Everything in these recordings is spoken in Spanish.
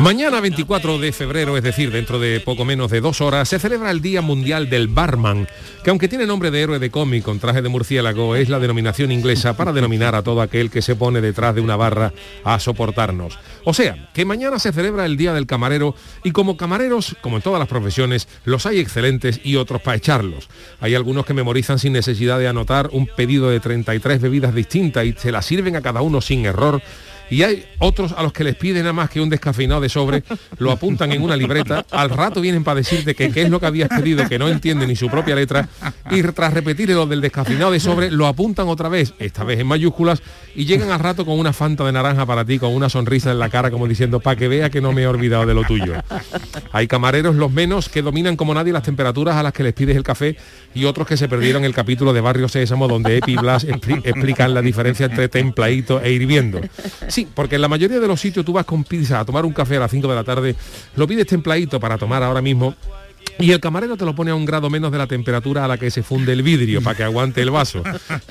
Mañana 24 de febrero, es decir, dentro de poco menos de dos horas, se celebra el Día Mundial del Barman, que aunque tiene nombre de héroe de cómic con traje de murciélago, es la denominación inglesa para denominar a todo aquel que se pone detrás de una barra a soportarnos. O sea, que mañana se celebra el Día del Camarero y como camareros, como en todas las profesiones, los hay excelentes y otros para echarlos. Hay algunos que memorizan sin necesidad de anotar un pedido de 33 bebidas distintas y se las sirven a cada uno sin error y hay otros a los que les piden nada más que un descafeinado de sobre, lo apuntan en una libreta, al rato vienen para decirte que qué es lo que habías pedido, que no entiende ni su propia letra, y tras repetir lo del descafeinado de sobre, lo apuntan otra vez, esta vez en mayúsculas, y llegan al rato con una fanta de naranja para ti, con una sonrisa en la cara, como diciendo, para que vea que no me he olvidado de lo tuyo. Hay camareros, los menos, que dominan como nadie las temperaturas a las que les pides el café, y otros que se perdieron el capítulo de Barrio Sésamo, donde Epi Blas expli- explican la diferencia entre templadito e hirviendo. Porque en la mayoría de los sitios tú vas con pizza a tomar un café a las 5 de la tarde, lo pides templadito para tomar ahora mismo y el camarero te lo pone a un grado menos de la temperatura a la que se funde el vidrio para que aguante el vaso.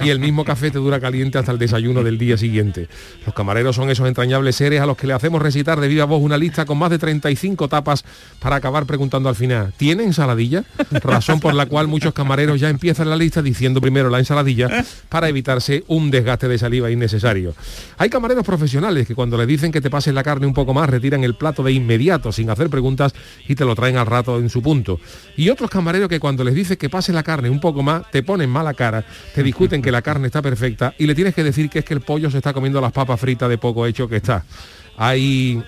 Y el mismo café te dura caliente hasta el desayuno del día siguiente. Los camareros son esos entrañables seres a los que le hacemos recitar de viva voz una lista con más de 35 tapas para acabar preguntando al final, ¿tiene ensaladilla? Razón por la cual muchos camareros ya empiezan la lista diciendo primero la ensaladilla para evitarse un desgaste de saliva innecesario. Hay camareros profesionales que cuando le dicen que te pases la carne un poco más retiran el plato de inmediato sin hacer preguntas y te lo traen al rato en su punto. Y otros camareros que cuando les dices que pase la carne un poco más, te ponen mala cara, te discuten que la carne está perfecta y le tienes que decir que es que el pollo se está comiendo las papas fritas de poco hecho que está. Hay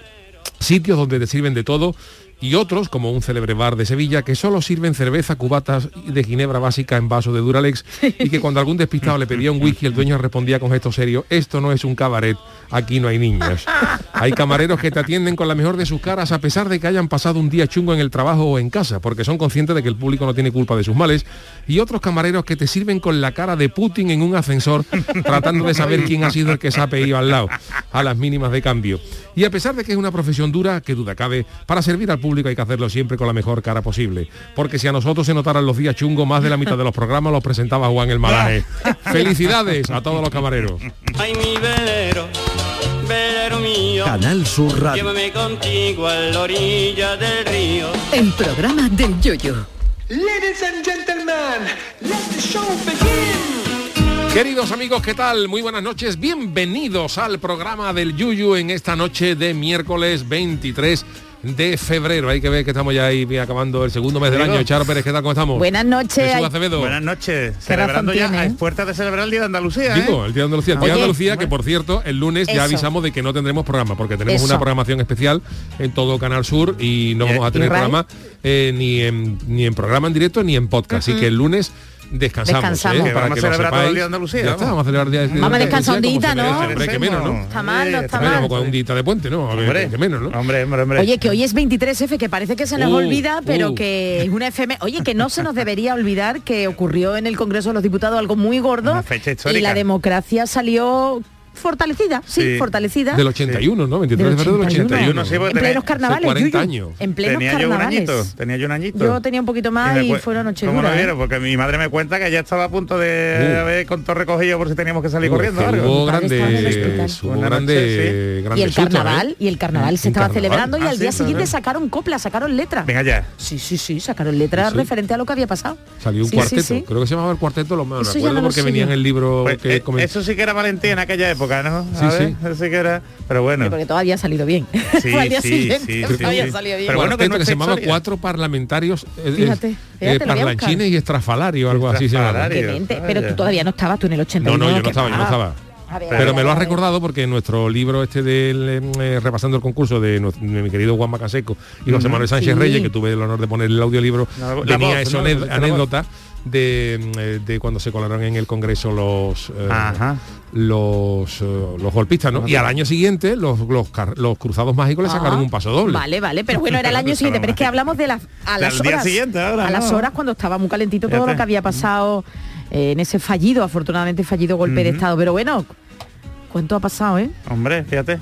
sitios donde te sirven de todo y otros, como un célebre bar de Sevilla, que solo sirven cerveza, cubatas de ginebra básica en vaso de Duralex y que cuando algún despistado le pedía un whisky, el dueño respondía con gesto serio, esto no es un cabaret, aquí no hay niños. Hay camareros que te atienden con la mejor de sus caras a pesar de que hayan pasado un día chungo en el trabajo o en casa, porque son conscientes de que el público no tiene culpa de sus males, y otros camareros que te sirven con la cara de Putin en un ascensor, tratando de saber quién ha sido el que se ha pedido al lado, a las mínimas de cambio. Y a pesar de que es una profesión dura, que duda cabe, para servir al público hay que hacerlo siempre con la mejor cara posible. Porque si a nosotros se notaran los días chungos, más de la mitad de los programas los presentaba Juan el Malaje. Felicidades a todos los camareros. Ay, mi velero, velero mío, Canal Sur Radio. llévame contigo a la orilla del río. El programa del Yoyo. Ladies and gentlemen, let the show begin. Queridos amigos, ¿qué tal? Muy buenas noches. Bienvenidos al programa del Yuyu en esta noche de miércoles 23 de febrero. Hay que ver que estamos ya ahí acabando el segundo mes del año. Charo Pérez, ¿qué tal? ¿Cómo estamos? Buenas noches. Jesús Ay, Acevedo. Buenas noches. Celebrando ya a ¿eh? puertas de celebrar el Día de Andalucía, ¿eh? Digo, el Día de Andalucía. El Día de Andalucía, que por cierto, el lunes ya avisamos de que no tendremos programa, porque tenemos Eso. una programación especial en todo Canal Sur y no ¿Y- vamos a tener programa eh, ni, en, ni en programa en directo ni en podcast. Así que el lunes descansamos, Descansamos. ¿eh? Que para vamos que a lo celebrar todo el sepáis. Día de Andalucía, Ya está, vamos. a celebrar el Día de Vamos a descansar un Andalucía día, se ¿no? merece, hombre, que menos, ¿no? Está mal, no está mal. Un día de puente, ¿no? Hombre, que menos, ¿no? Hombre, hombre, hombre. Oye, que hoy es 23F, que parece que se nos Uh, olvida, pero uh. que es una FM. Oye, que no se nos debería olvidar que ocurrió en el Congreso de los Diputados algo muy gordo. Una fecha y la democracia salió fortalecida, sí, Sí. fortalecida. Del 81, ¿no? 23 de febrero del 81. 81, sí, en tenía- plenos carnavales, 40 Yuyu. años. En plenos tenía yo un carnavales. añito, tenía yo un añito. Yo tenía un poquito más y, cue- fueron noche ¿Cómo lo ¿eh? vieron? Porque mi madre me cuenta que ya estaba a punto de Uh. haber con todo recogido por si teníamos que salir corriendo. Hubo noche, grandes Y el sustos, carnaval, ¿eh? y el carnaval se estaba carnaval. celebrando y Ah, al día eso, siguiente sacaron coplas, sacaron letras. Venga ya. Sí, sí, sí, sacaron letras Sí. referente a lo que había pasado. Salió un cuarteto, creo que se llamaba el cuarteto, lo ya recuerdo porque venía en el libro Pues, que eh, eso sí que era Valentía en aquella época, ¿no? Sí, A sí. ver, Eso sí que era. Pero bueno. Porque todo había salido bien. Sí, sí, sí, sí, había sí. salido bien. Pero bueno, que que se llamaba cuatro parlamentarios eh, Fíjate, eh, fíjate, a parlanchines y estrafalario algo así se. Vaya. Pero tú todavía no estabas, tú en el no 81. no yo no ¿qué estaba yo no estaba ver, pero ver, me lo has recordado porque en nuestro libro este del eh, repasando el concurso de, nu- de mi querido Juan Macaseco y José Manuel Sánchez Sí. Reyes que tuve el honor de poner el audiolibro la venía voz, esa ¿no? anécdota de, eh, de cuando se colaron en el Congreso los eh, los, eh, los golpistas, ¿no? Y al año siguiente los, los, los cruzados mágicos le sacaron un paso doble. Vale, vale, pero bueno, era el año siguiente, pero es que hablamos de las a las día horas, siguiente ahora, a las horas cuando estaba muy calentito todo lo que había pasado eh, en ese fallido, afortunadamente fallido golpe de estado, pero bueno, ¿cuánto ha pasado, eh? Hombre, fíjate.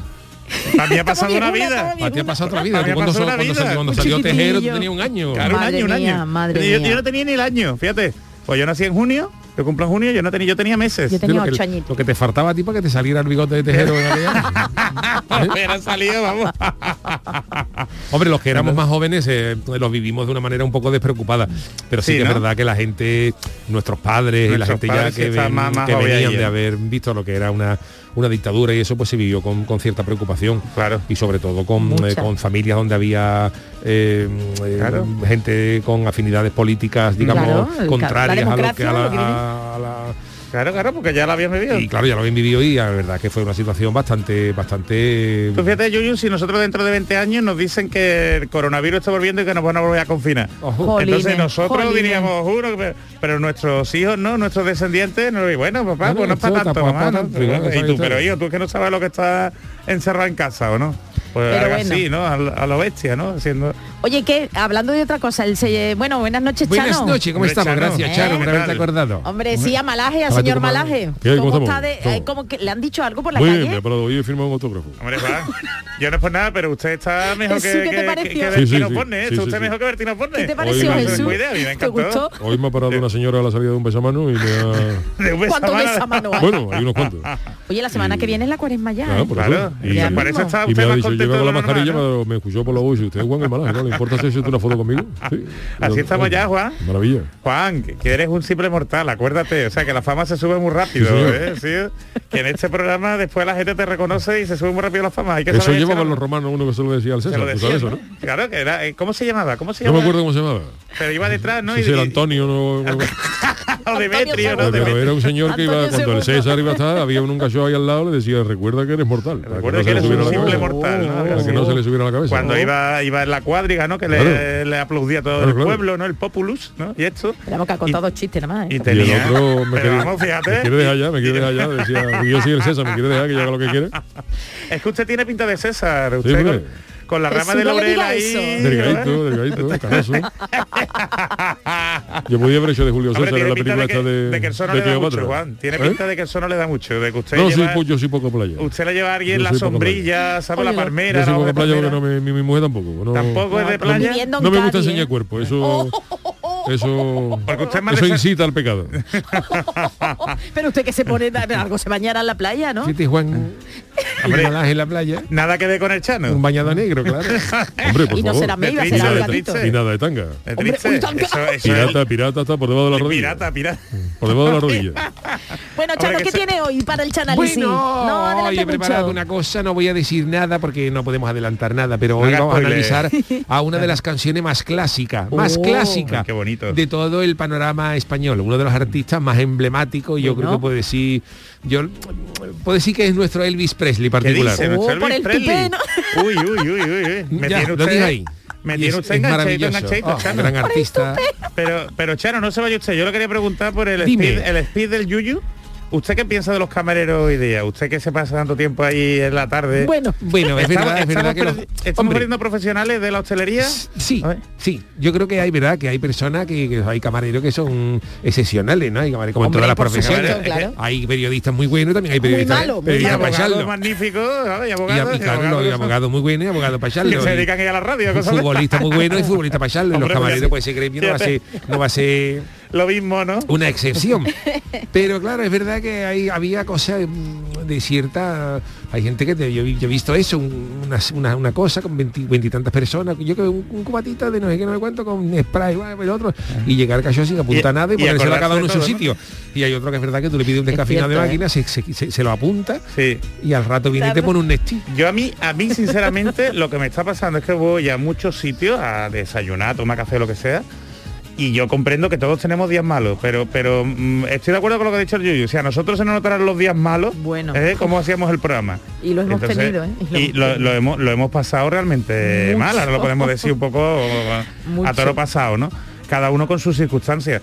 También ha pasado una vida. A ti ha pasado otra vida. A mí cuando, vida. salió, cuando Un salió Tejero tenías un año. Claro, un año, un año. madre yo, no tenía ni el año, fíjate. Pues yo nací en junio, yo cumplo en junio, yo no tenía, yo tenía meses. Yo tenía lo, que, añitos. lo que te faltaba a ti para que te saliera el bigote de Tejero en. Hubiera salido, vamos. Hombre, los que éramos más jóvenes eh, los vivimos de una manera un poco despreocupada. Pero sí, Sí, que ¿no? es verdad que la gente, nuestros padres y la gente ya que, sí estaban ven- más- más que jóvenes venían de haber visto lo que era una, una dictadura y eso pues se vivió con, con cierta preocupación. Claro. Y sobre todo con, eh, con familias donde había eh, eh, Claro. gente con afinidades políticas, digamos, Claro, contrarias a lo que la, a la- Claro, claro, porque ya la habían vivido. y claro, ya lo habían vivido y la verdad que fue una situación bastante, bastante Tú fíjate, Yuyu, si nosotros dentro de 20 años nos dicen que el coronavirus está volviendo y que nos van a volver a confinar. Ojo. Entonces nosotros jolines. diríamos, juro, pero nuestros hijos no, nuestros descendientes, no, y bueno, papá, Bueno, pues no es para tanto, mamá, ¿no? y tú, pero hijo, tú es que no sabes lo que está encerrado en casa, ¿o no? Pues Pero haga bueno. así, ¿no? A, a lo bestia, ¿no? Haciendo... Oye, que hablando de otra cosa, el se- bueno, buenas noches, Buenas Chano. noches, ¿cómo estamos? Chano. Gracias, ¿Eh? Charo, por ¿Qué haberte acordado. Hombre, sí, a Malaje, al Hola, señor. Malaje. ¿Cómo ¿Cómo está de, ¿Cómo? eh, como que le han dicho algo por la Muy calle? bien, me parado hoy he firmado un autógrafo. Hombre, va. Yo no es por nada, pero usted está mejor Sí, que, ¿qué te que, que, pareció? que Sí, Bertino sí, sí. Borne, ¿eh? Sí, sí, usted sí. mejor que Bertino Borne. ¿Qué te Hoy pareció, me- Jesús? Idea, a mí me ¿Te encantó. gustó? Hoy me ha parado una señora a la salida de un besamano y me ha... De un ¿Cuánto besamano. besamano hay? Bueno, hay unos cuantos. Oye, la semana que viene es la cuaresma ya. Claro, ¿eh? por Claro, y eso está y me ha dicho, contento lleva la mascarilla, me escuchó por la voz y usted es Juan el Malaje, ¿no? ¿Le importa hacerse una foto conmigo? Sí. Así estamos ya, Juan. Maravilla. Juan, que- eres un simple mortal, acuérdate, o sea que la fama se sube muy rápido, Sí. ¿eh? Sí, que en este programa después la gente te reconoce y se sube muy rápido la fama. Hay que Eso llevaban los romanos uno que se lo decía al César, lo ¿tú decía, sabes eso. Claro, que era, eh, ¿cómo se llamaba? ¿Cómo se No me llamaba? acuerdo cómo se llamaba. Pero iba detrás, ¿no? Y- el y- Antonio, no... o Demetrio, ¿no? Pero era un señor que iba, Antonio cuando el. César iba a estar, había un gallo ahí al lado, le decía, recuerda que eres mortal. Recuerda no que eres un simple mortal, ¿no? Para que no se le subiera la cabeza. Cuando iba, iba en la cuadriga, ¿no? Que le, Claro. le aplaudía todo Claro, el claro. pueblo, ¿no? El populus, ¿no? Y esto. Esperamos que ha contado dos chistes nada más. ¿eh? Y Y tenía... el otro me, pero vamos, fíjate. me quiere dejar ya, me quiere dejar ya. Decía, yo soy el César, me quiere dejar que yo haga lo que quiere. Es que usted tiene pinta de César. Usted. Con, la Jesús, rama de no laurel diga ahí. Delgadito, delgadito, canoso. Yo podía haber hecho de Julio Hombre, César en la película de que, esta de, de que el sol no de le da mucho, Juan. Tiene ¿Eh? pinta de que el sol no le da mucho. De que usted No, sí, lleva, pues yo soy poco playa. usted le lleva a alguien Yo la sombrilla, sabe la palmera. Yo soy poco playa porque no me, mi, mi mujer tampoco. No, Tampoco es de No, playa. no me gusta enseñar ¿eh? cuerpo, eso... Eso, Porque usted es eso de- incita al pecado. Pero usted que se pone algo se bañará en la playa, ¿no? Fíjate, Juan, Hombre. en la playa, Nada que ver con el chano. un bañado negro, claro. Hombre, por y no favor. será meiga, de será de delgadito. Y nada de tanga. Es Hombre, uy, tanga. Eso, eso Pirata, pirata está por debajo de la es- rodilla. pirata, pirata. Por debajo de la rodilla. Bueno, Hombre, Chano, que ¿qué se- tiene hoy para el chanálisis? Bueno, no, hoy he preparado mucho. una cosa, no voy a decir nada porque no podemos adelantar nada, pero No hoy vamos a analizar a una de las canciones más clásicas, más Oh. clásicas Qué de todo el panorama español, uno de los artistas más emblemáticos y yo creo que puedo decir, yo puedo decir que es nuestro Elvis Presley ¿Qué particular. dice? Oh, nuestro por Elvis el Presley? tupé, Uy, uy, uy, uy, uy. Me Ya, tiene lo usted, ahí. Me tiene usted es enganchadito, maravilloso. enganchadito, Oh, Chano. gran artista. Pero, pero Chano, no se vaya usted. Yo lo quería preguntar por el Dime. speed, el speed del Yuyu. ¿Usted qué piensa de los camareros hoy día? ¿Usted que se pasa tanto tiempo ahí en la tarde? Bueno, Bueno, es Estamos- verdad, es verdad que estamos los- perdiendo profesionales de la hostelería. Sí, sí. Yo creo que hay, ¿verdad? Que hay personas que, que hay camareros que son excepcionales, ¿no? Hay camareros como en Hombre, todas las profesiones. supuesto, claro. Hay periodistas muy buenos y también hay periodistas, malo, muy Y periodistas malo. abogados echarlo. magníficos, y abogados, y y claro, abogados y que son- abogados muy buenos y abogados para echarlo. que se dedican ahí a la radio. futbolistas muy buenos y futbolistas. Y los camareros, pues no va a ser, no va a ser Lo mismo, ¿no? una excepción. Pero claro, es verdad que hay, había cosas mm, de cierta... Hay gente que te- yo, he- yo he visto eso, un- una, una, una cosa con veinti- veintitantas personas, yo que un, un cubatita de no sé qué, no me cuento, con spray, el otro, y llegar cayó sin apuntar Y- nada y, y ponérselo a cada uno en su sitio. Y hay otro que es verdad que tú le pides un Es descafeinado de cierto, máquina, se, se- se- se lo apunta Sí. y al rato viene y te pone un Nestí. Yo a mí, a mí sinceramente, lo que me está pasando es que voy a muchos sitios a desayunar, tomar café, lo que sea. Y yo comprendo que todos tenemos días malos, pero pero mm, estoy de acuerdo con lo que ha dicho el Yuyu. O sea, a nosotros se nos notarán los días malos, Bueno. ¿eh? como hacíamos el programa. Y lo hemos tenido, ¿eh? Y lo Y hemos lo, hemos, lo hemos pasado realmente Mucho. mal, ahora lo podemos decir un poco a toro pasado, ¿no? cada uno con sus circunstancias.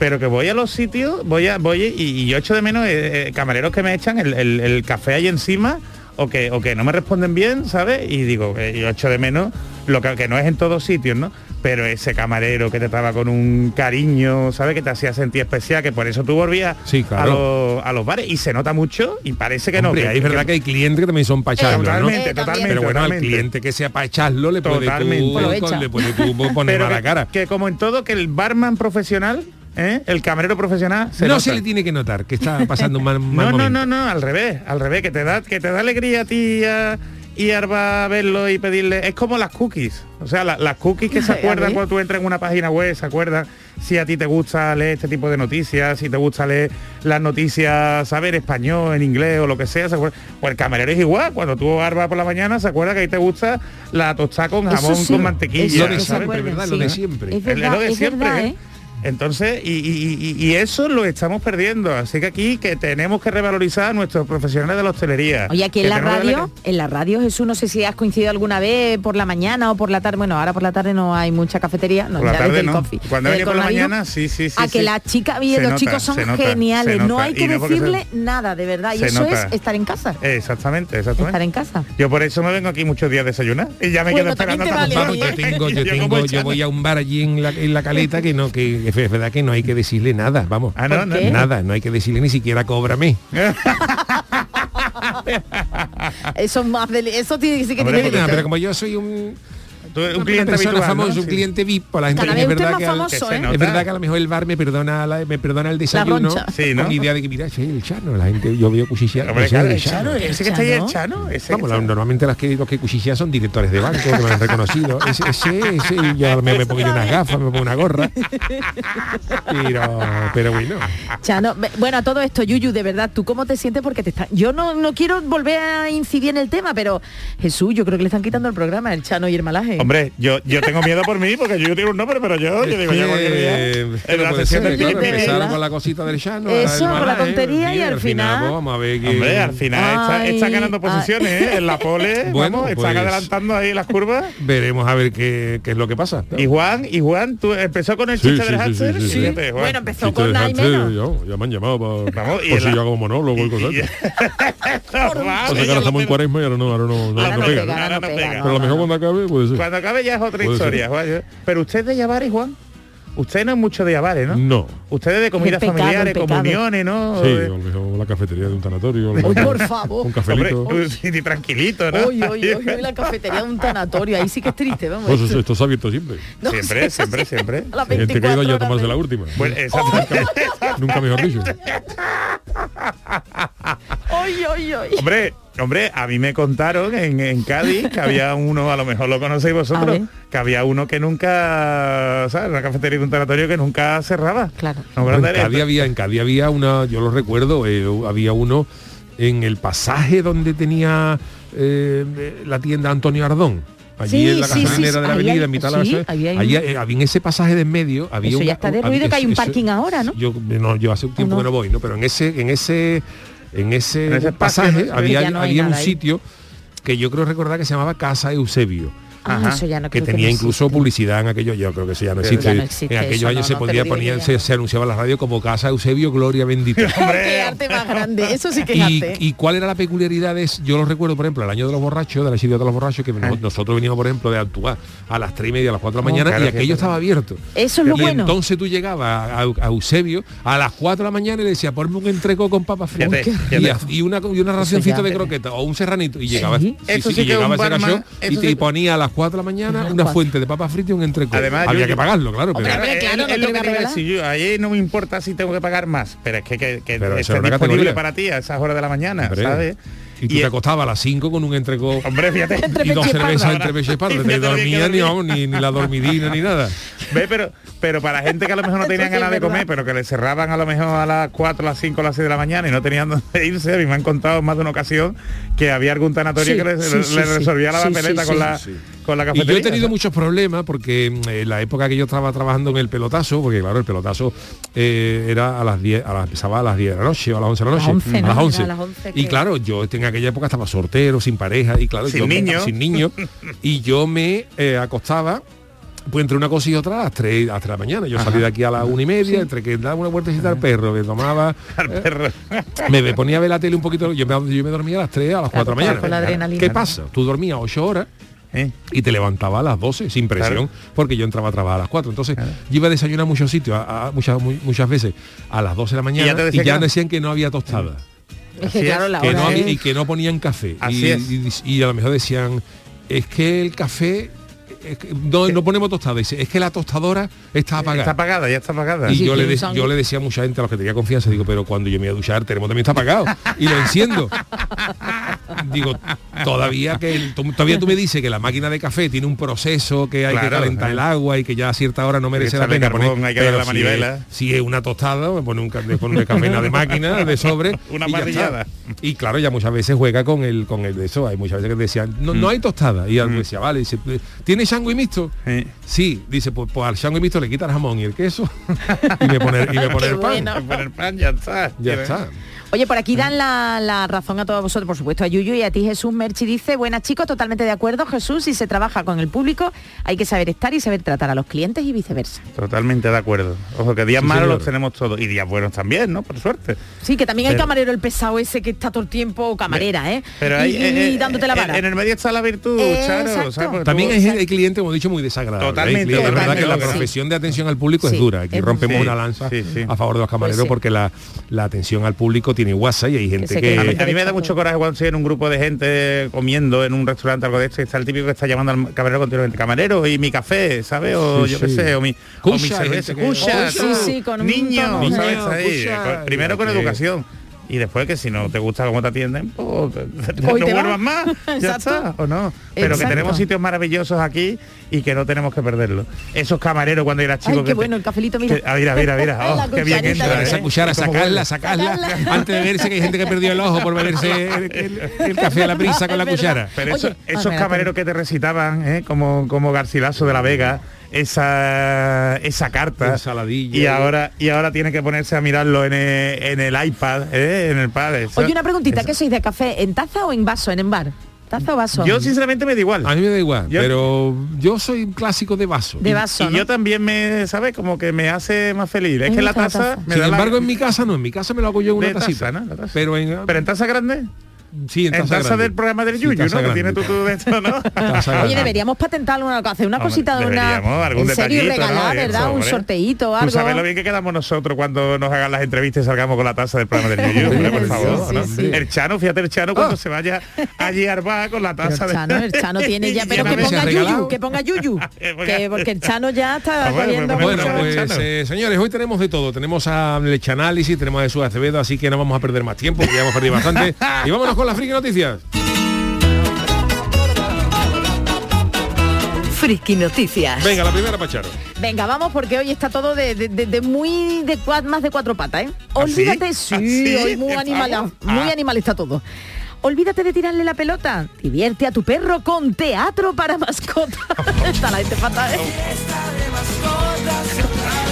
Pero que voy a los sitios, voy a, voy y, y yo echo de menos eh, eh, camareros que me echan el, el- el café ahí encima o que, o que no me responden bien, ¿sabes? Y digo, eh, yo echo de menos lo que, que no es en todos sitios, ¿no? Pero ese camarero que te estaba con un cariño, ¿sabes? Que te hacía sentir especial, que por eso tú volvías Sí, claro. a, los, a los bares y se nota mucho y parece que no. Que- es verdad que hay clientes que también son ¿no? Totalmente, Eh, totalmente. Pero bueno, al cliente que sea para echarlo le puede Totalmente. tú, le puede tú poner mala que, cara. que como en todo, que el barman profesional, ¿eh? el camarero profesional, se no nota. se le tiene que notar que está pasando un mal, mal No, no, momento. no, no, al revés, al revés, que te da, que te da alegría a ti a, y a Arba verlo y pedirle. Es como las cookies. O sea, la- las cookies que se acuerdan cuando tú entras en una página web, se acuerdan si a ti te gusta leer este tipo de noticias, si te gusta leer las noticias, saber español, en inglés o lo que sea, se. Pues el camarero es igual, cuando tú Arba por la mañana, se acuerda que ahí te gusta la tostada con jamón sí, con mantequilla. Lo de se siempre, acuerdan, ¿verdad? sí. Lo de siempre. Es Es verdad, lo de es siempre, verdad, ¿eh? ¿Eh? Entonces, y, y- y- eso lo estamos perdiendo. Así que aquí que tenemos que revalorizar a nuestros profesionales de la hostelería. Oye, aquí en la radio, en la radio Jesús, no sé si has coincidido alguna vez por la mañana o por la tarde. Bueno, ahora por la tarde no hay mucha cafetería, no, Por la ya tarde no. coffee. Cuando Desde venido por la mañana, sí, sí, sí, A sí. que las chicas y Se los nota, chicos son nota, geniales. no hay que no decirle se- nada, de verdad. Y se eso nota. es estar en casa. Exactamente, Estar exactamente. en casa. Yo por eso me vengo aquí muchos días a desayunar y ya me Bueno, quedo esperando vale, las yo tengo, yo tengo, yo voy a un bar allí en la, en la caleta que no, que es verdad que no hay que decirle nada, vamos. Ah, no, ¿Por no? Nada, no hay que decirle ni siquiera cóbrame. Eso es más deli- eso tiene sí que Hombre, tiene No, pero como yo soy un, Tú un cliente persona habitual, ¿no? famoso, un Sí. cliente VIP, la gente Cada es vez usted verdad más que al- famoso, que ¿eh? Es verdad que a lo mejor el bar me perdona la- me perdona el desayuno. Sí, ¿no? con idea de que mira, ese es el chano, la gente yo veo. Hombre, ese es claro, el el Chano, Chano. ese que está ahí el Chano. Ese Vamos, que la- normalmente las que, los que cuchillan son directores de banco, que me han reconocido. Ese, ese, ese, yo me, me pongo unas gafas, me pongo una gorra. Pero, pero bueno. Chano, bueno, a todo esto, Yuyu, de verdad, ¿tú cómo te sientes? Porque te está... Yo no, no quiero volver a incidir en el tema, pero Jesús, yo creo que le están quitando el programa, el Chano y el Malaje. Hombre, yo, yo tengo miedo por mí porque yo tengo un nombre, pero yo, yo digo, ya cualquier día, no la puede ser, del claro, cliente, empezaron con la cosita del Chano. Eso, con la tontería y al final- pues, vamos a ver que... Hombre, al final está, Ay, está ganando ay. posiciones, ¿eh? En la pole, Bueno, vamos, están pues- adelantando ahí las curvas. Veremos a ver qué, qué es lo que pasa. Y Juan, y Juan, tú empezó con el Sí, chiste sí, del sí, sí, hámster. sí, sí. Fíjate, Juan. Bueno, empezó Chiste con nada y menos. ya, ya me han llamado para Vamos, y por si la- yo hago monólogo y cosas. Y- O sea que ahora estamos en cuaresma y ahora no, ahora no, no, Ahora no no pega. no no. Pero a lo mejor cuando acabe puede ser. Cuando acabe ya es otra Puede historia, ser. Juan. Pero usted es de Yavares, Juan. Usted no es mucho de Yavares, ¿no? No. Usted es de comidas pecado, familiares, comuniones, ¿no? Sí, De- a lo mejor la cafetería de un tanatorio. Uy, por favor. Un Hombre, cafelito. uy, ni tranquilito, ¿no? Uy, uy, uy, la cafetería de un tanatorio, ahí sí que es triste, vamos. Pues esto- esto, esto está abierto siempre. no Siempre, siempre, sí, siempre. a las Hay gente que ha ido 24 ya a tomarse la última. Bueno, exactamente. Nunca mejor dicho. Ay, ay, ay. Hombre, hombre, a mí me contaron en, en Cádiz que había uno, a lo mejor lo conocéis vosotros, que había uno que nunca, ¿sabes? Una cafetería de un tanatorio que nunca cerraba. Claro. No, en, Cádiz había, en Cádiz había una, yo lo recuerdo, eh, había uno en el pasaje donde tenía eh, la tienda Antonio Ardón. Allí Sí, en la sí, sí, de la ahí avenida, hay- en mitad de la allí, eh, había en ese pasaje de en medio había Eso un- ya está derruido, que hay un eso- parking ahora, ¿no? Yo, no, yo hace un tiempo no? que no voy, ¿no? Pero en ese, en ese, en ese, En ese espacio, pasaje había, no un ahí. sitio que yo creo recordar que se llamaba Casa Eusebio Ah, Ajá, eso ya no que tenía no incluso existe. publicidad en aquello, yo creo que eso ya no Ya existe. no existe en aquellos años no, se podía ya. se, se anunciaba en la radio como Casa Eusebio Gloria Bendita. Qué arte más grande, eso sí que es y, arte. y cuál era la peculiaridad de yo lo recuerdo por ejemplo el año de los borrachos de la ciudad de los borrachos que no- nosotros veníamos por ejemplo de actuar a las 3 y media a las 4 de la Oh, mañana claro, y aquello que- estaba abierto Eso es lo y bueno. entonces tú llegabas a, a Eusebio a las 4 de la mañana y le decía ponme un entreco con papas fritas y, una, y una racioncita de croqueta o un serranito y llegaba Sí. Eso y sí que llegaba un ese barman- cachón y te ponía a las 4 de la mañana las una fuente de papas fritas y un entreco Además, había yo- que pagarlo claro pero- Hombre, hombre, claro, es, no lo que decir yo. Ahí no me importa si tengo que pagar más, pero es que, que, que Pero esté disponible categoría. para ti a esas horas de la mañana, Hombre. ¿sabes? y tú Y- te acostabas a las 5 con un entreco Hombre, fíjate. Y dos cervezas entre pecho y espalda. Ni dormía ni, ni, ni la dormidina ni nada. Ve, pero, pero para gente que a lo mejor no es ganas de comer, pero que le cerraban a lo mejor a las 4, a las 5, a las 6 de la mañana y no tenían dónde irse, a mí me han contado en más de una ocasión que había algún tanatorio Sí, que le, sí, le sí, resolvía la sí, papeleta sí, con, sí. la, Sí. Con la Y cafetería. yo he tenido ¿sabes? muchos problemas porque mm, en la época que yo estaba trabajando en el pelotazo, porque claro, el pelotazo eh, era a las 10, a las, empezaba a las 10 de la noche o a las 11 de la A las noche. 11, a ¿no? las Era 11. a las 11 Y que- claro, yo en aquella época estaba soltero, sin pareja y claro, Sin yo me- niño. sin niño y yo me eh, acostaba Pues entre una cosa y otra a las 3 hasta la mañana. Yo salí de aquí a las una y media, entre que daba una vueltecita al perro, que tomaba. Al perro. Me, me ponía a ver la tele un poquito. Yo me, yo me dormía a las 3, a las 4 de la mañana. con la adrenalina. ¿Qué pasa? Tú dormías 8 horas ¿Eh? y te levantaba a las 12 sin presión Claro. porque yo entraba a trabajar a las 4 entonces yo iba a desayunar a muchos sitios a- a muchas, mu- muchas veces a las 12 de la mañana ya y ya, que no. decían que no había tostada Es que Así claro, es, la que hora no había- es- y que no ponían café Así y, es. y- y a lo mejor decían es que el café es que no, no ponemos tostada dice es que la tostadora está apagada Está apagada, ya está apagada. y yo le, de- usan- yo le decía a mucha gente a los que tenía confianza, digo, pero cuando yo me voy a duchar, tenemos también está apagado. Y lo enciendo. digo, todavía que el- todavía tú me dices que la máquina de café tiene un proceso que hay que calentar eh. el agua y que ya a cierta hora no merece la pena carbón, poner. hay que pero la si manivela. es- Si es una tostada, me pone un, ca- me pone un café de máquina, de sobre. Una y ya parrillada. está. Y claro, ya muchas veces juega con el con el de eso. Hay muchas veces que decían, no, Mm. no hay tostada. Y él decía, vale, dice, ¿tiene sangüe mixto? Sí. Sí, dice, pues, pues al sangüe mixto le quita el jamón y el queso y me pone, y me pone el pan. bueno. Poner pan, ya está. Ya está. Oye, por aquí dan la, la razón a todos vosotros, por supuesto, a Yuyu y a ti Jesús Merchi dice, buenas chicos, totalmente de acuerdo, Jesús, si se trabaja con el público hay que saber estar y saber tratar a los clientes y viceversa. Totalmente de acuerdo. Ojo, que días Sí, malos señor. los tenemos todos. Y días buenos también, ¿no? Por suerte. Sí, que también hay Pero- camarero el pesado ese que está todo el tiempo, o camarera, ¿eh? Pero y, ahí, y- eh, y dándote la eh, vara. En el medio está la virtud, Eh, Charo. exacto. ¿sabes? Porque También hay, hay clientes, como he dicho, muy desagradables. Totalmente, Hay Es verdad que la sí. profesión de atención al público Sí, es dura. Aquí es- rompemos Sí, una lanza sí, sí. a favor de los camareros Pues sí. porque la, la atención al público tiene WhatsApp y hay gente que... A mí, queda- a mí me da mucho coraje cuando estoy en un grupo de gente comiendo en un restaurante algo de esto y está el típico que está llamando al camarero continuamente camarero y mi café ¿sabes? o Sí, yo qué sí. sé o mi, o mi Cucha, cerveza que- Cucha, Sí, tú, sí, con un niño tono. ¿sabes? Niño, Ahí, cucha. con- primero con Que- educación y después que si no te gusta cómo te atienden pues no te vuelvas vas. más ya está o no pero Exacto. que tenemos sitios maravillosos aquí y que no tenemos que perderlo esos camareros cuando eras chico Ay, qué que te- bueno, el cafelito, mira. que- ah, mira mira mira oh, qué bien entra de- esa ¿eh? cuchara, sacarla, sacarla, Sacarla. antes de verse que hay gente que perdió el ojo por beberse el, el- el café a la prisa con la cuchara. Pero Oye, esos camareros que te recitaban, ¿eh? como, como Garcilaso de la Vega, esa, esa carta. Ensaladilla. Y ahora, y ahora tiene que ponerse a mirarlo en el, en el iPad, ¿eh? en el pad. eso- Oye, una preguntita, eso- ¿qué sois de café? ¿En taza o en vaso, en bar? ¿Taza o vaso? Yo sinceramente me da igual. A mí me da igual, Yo- pero yo soy un clásico de vaso. de vaso, y ¿no? yo también me, ¿sabes? Como que me hace más feliz. Es que la la taza, taza. me Sin da la- embargo, en mi casa no, en mi casa me lo hago yo en una de taza, tacita. ¿no? La taza. Pero en, Pero en taza grande. Sí, en En taza, grande. del programa del Sí, Yuyu, taza ¿no? Que tiene tú, tú de esto, ¿no? Oye, deberíamos patentarlo una hacer una Hombre, cosita de una algún en serio ¿no? regalar, Y ¿verdad? eso, un hombre. sorteito o algo. Tú sabes lo bien que quedamos nosotros cuando nos hagan las entrevistas y salgamos con la taza del programa del Yuyu, hombre, por Sí, favor. sí, ¿no? sí. El Chano, fíjate el Chano cuando Ah. se vaya allí a Arba con la taza el de... Chano, el Chano tiene ya, pero que ponga Yuyu, que ponga Yuyu. Porque- que, porque el Chano ya está Ah, bueno, pues, Bueno, pues eh, señores, hoy tenemos de todo. Tenemos a Leche Análisis, tenemos a Jesús Acevedo, así que no vamos a perder más tiempo, porque ya hemos perdido bastante. y vámonos con las friki noticias. Friki Noticias. Venga, la primera Pacharo. Venga, vamos porque hoy está todo de, de- de- de muy de cua- más de cuatro patas, ¿eh? Olvídate, sí, ¿Ah, sí? hoy muy animal, muy Ah. animal está todo. Olvídate de tirarle la pelota. Divierte a tu perro con teatro para mascotas. está la gente fatal. ¿eh?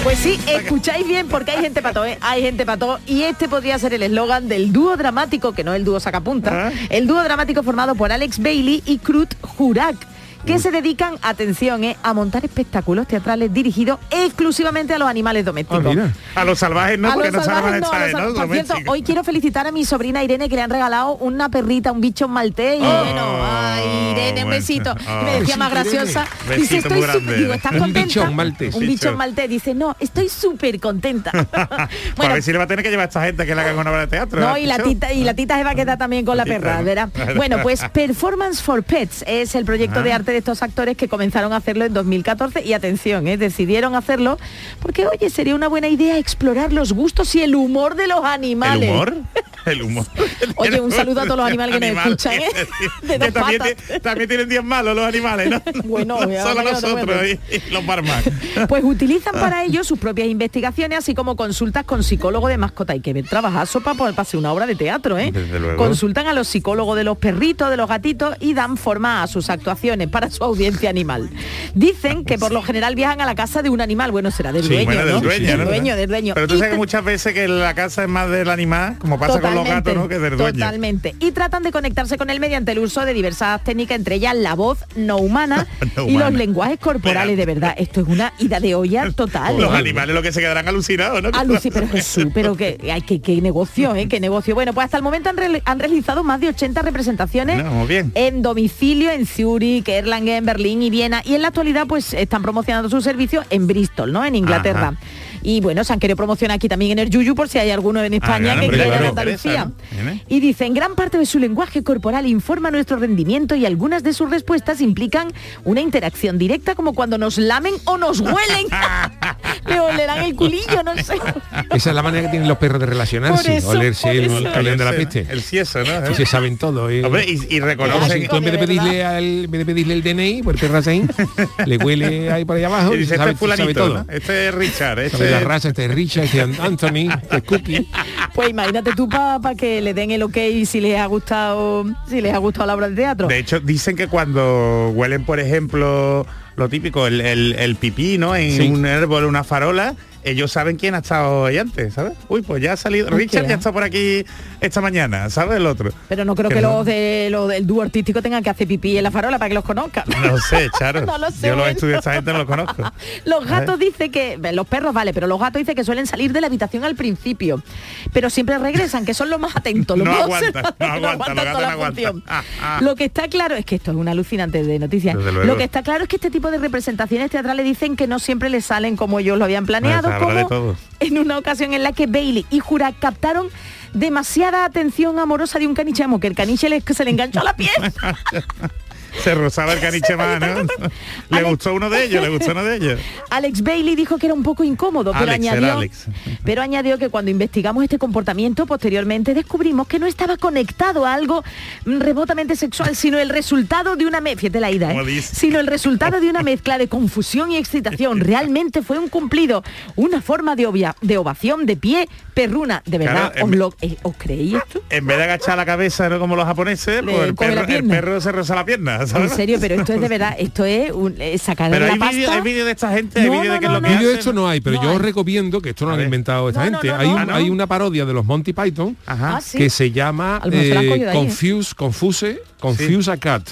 Pues sí, escucháis bien porque hay gente pato, ¿eh? hay gente pato y este podría ser el eslogan del dúo dramático, que no el dúo sacapunta, Ah. el dúo dramático formado por Alex Bailey y Krut Jurak que se dedican, atención, eh, a montar espectáculos teatrales dirigidos exclusivamente a los animales domésticos. Mira. A los salvajes no, A porque los no a salvajes no, a ¿no? Por cierto, hoy quiero felicitar a mi sobrina Irene que le han regalado una perrita, un bicho maltés y Oh, bueno, ay Irene, un besito. Oh. me decía más graciosa. Besito dice, estoy súper, digo, ¿estás Un contenta? bichón maltés. Un Bicho. bichón maltés. Dice, no, estoy súper contenta. Para bueno, ver si le va a tener que llevar a esta gente que le hagan una obra de teatro. no, ¿has y la tita, y la tita se va a quedar también con la La tita, perra. ¿verdad? Bueno, pues Performance for Pets es el proyecto Ah. de arte de estos actores que comenzaron a hacerlo en 2014 y atención, ¿eh? decidieron hacerlo porque, oye, sería una buena idea explorar los gustos y el humor de los ¿El animales. humor? El humor. Oye, un saludo a todos los animales que nos escuchan, ¿eh? De Que también, patas. ti- también tienen días malos los animales, ¿no? Bueno, No solo nosotros y, y los barman. Pues utilizan para ello sus propias investigaciones, así como consultas con psicólogo de mascota. Hay que ver trabajar sopa para hacer una obra de teatro, ¿eh? Desde luego. Consultan a los psicólogos de los perritos, de los gatitos y dan forma a sus actuaciones para su audiencia animal. Dicen que por lo general viajan a la casa de un animal. Bueno, será del Sí, dueño, Bueno, ¿no? del dueño, Del dueño, del dueño. Pero tú Y sabes que muchas veces que la casa es más del animal, como pasa con los los gatos, ¿no? Que del dueño. Totalmente. Y tratan de conectarse con él mediante el uso de diversas técnicas, entre ellas la voz no humana No y los lenguajes corporales. De verdad, esto es una ida de olla total. Los ¿eh? animales lo que se quedarán alucinados, ¿no? Lucy, pero Jesús, pero que, ay, que, qué negocio, ¿eh? Qué negocio. Bueno, pues hasta el momento han, reali- han realizado más de 80 representaciones No, muy bien. en domicilio en Zúrich, Erlangen, Berlín y Viena. Y en la actualidad, pues están promocionando sus servicios en Bristol, ¿no? En Inglaterra. Ajá. Y bueno, se han querido promocionar aquí también en el Yuyu por si hay alguno en España claro, que hombre, quiera en claro, Andalucía. interesa, ¿no? Y dice, en gran parte de su lenguaje corporal informa nuestro rendimiento y algunas de sus respuestas implican una interacción directa como cuando nos lamen o nos huelen. Le olerán el culillo, no sé. Esa es la manera que tienen los perros de relacionarse, eso, olerse el eso. caliente de la El- peste. El cieso, ¿no? Y se saben todo. ¿eh? Hombre, y, reconocen... tú en vez de de pedirle al, en vez de pedirle el DNI, por el perro así, le huele ahí por ahí abajo Y y, dice, sabe, este es sabe fulanito, todo. ¿no? Este es Richard, este la raza, este es Richard, este es Anthony, este es Cookie. Pues imagínate tú para que le den el ok si les ha gustado, si les ha gustado la obra de teatro. De hecho, dicen que cuando huelen, por ejemplo, lo típico, el, el, el pipí, ¿no? En Sí. un árbol, una farola, ellos saben quién ha estado ahí antes, ¿sabes? Uy, pues ya ha salido. Richard ya está por aquí esta mañana, ¿sabes? El otro. Pero no creo Que que, no. los de los del dúo artístico tengan que hacer pipí en la farola para que los conozcan. No sé, Charo. No lo sé, Yo los estudios esta gente no los conozco. Los gatos dicen que, los perros vale, pero los gatos dicen que suelen salir de la habitación al principio, pero siempre regresan, que son los más atentos. Los No más aguantan, no observadores, aguantan, los gatos toda la no aguantan. función. Ah, ah. Lo que está claro es que esto es un alucinante de noticias. Lo que está claro es que este tipo de representaciones teatrales dicen que no siempre les salen como ellos lo habían planeado, De todo. en una ocasión en la que Bailey y Jura captaron demasiada atención amorosa de un caniche, que el caniche le- se le enganchó a la piel. Se rozaba el caniche más, ¿no? Le Alex- gustó uno de ellos, le gustó uno de ellos. Alex Bailey dijo que era un poco incómodo, pero Alex, añadió, Alex. pero añadió que cuando investigamos este comportamiento posteriormente descubrimos que no estaba conectado a algo mm, remotamente sexual, sino el resultado de una mezcla, fíjate la ida, ¿eh? Sino el resultado de una mezcla de confusión y excitación. Realmente fue un cumplido, una forma de, obvia- de ovación de pie perruna. De verdad, Claro, ¿os, lo, eh, ¿os creéis esto? En vez de agachar la cabeza, ¿no? Como los japoneses, pues el perro, el perro se roza la pierna, En serio, pero esto es de verdad, esto es un, eh, sacar Pero la hay pasta. vídeo hay vídeo de esta gente, hay No, vídeo de no, es no, lo que. Vídeo de esto no hay, pero No yo hay. os recomiendo, que esto no lo A han inventado esta gente, no, hay, no. un- Ah, ¿no? hay una parodia de los Monty Python Ajá. Ah, sí. que se llama eh. Confuse, Confuse, Confuse a Cat.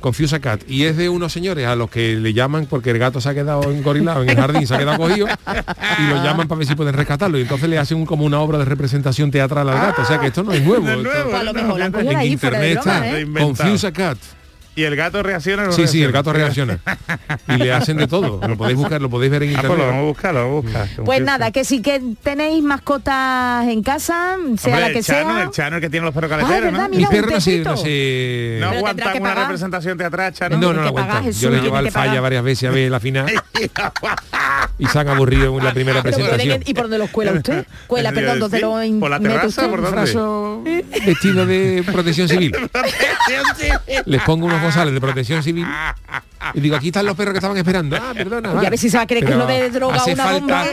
Confuse a Cat. Y es de unos señores a los que le llaman porque el gato se ha quedado engorilado en el jardín, se ha quedado cogido, y lo llaman para ver si pueden rescatarlo. Y entonces le hacen un- como una obra de representación teatral al gato. O sea que esto no es nuevo. Esto- no, en internet broma, está. ¿eh? Inventado. Confuse a Cat. Y el gato reacciona no Sí, sí, el gato reacciona? Y le hacen de todo. Lo podéis buscar, lo podéis ver en Ah, pues lo internet. vamos a buscar, lo vamos a buscar. Pues nada, que si que tenéis mascotas en casa, sea Hombre, la el que Chano, sea. el Chano el que tiene los perros Ah, caleteros. ¿no? Un perros no se, tejito. no se- No Pero aguantan tendrá que una pagar. representación teatral, Chano. No, no, no que aguantan. Yo le tiene llevo al falla varias veces a ver la final y se han aburrido en la primera presentación. ¿Y por dónde los cuela usted? Cuela, perdón, ¿dónde lo por la terraza? ¿por Un dónde? vestido de protección civil. Les pongo unos bozales de protección civil y digo, aquí están los perros que estaban esperando. Ah, perdona. A ver si se va a creer que lo de droga hace una falta- bomba.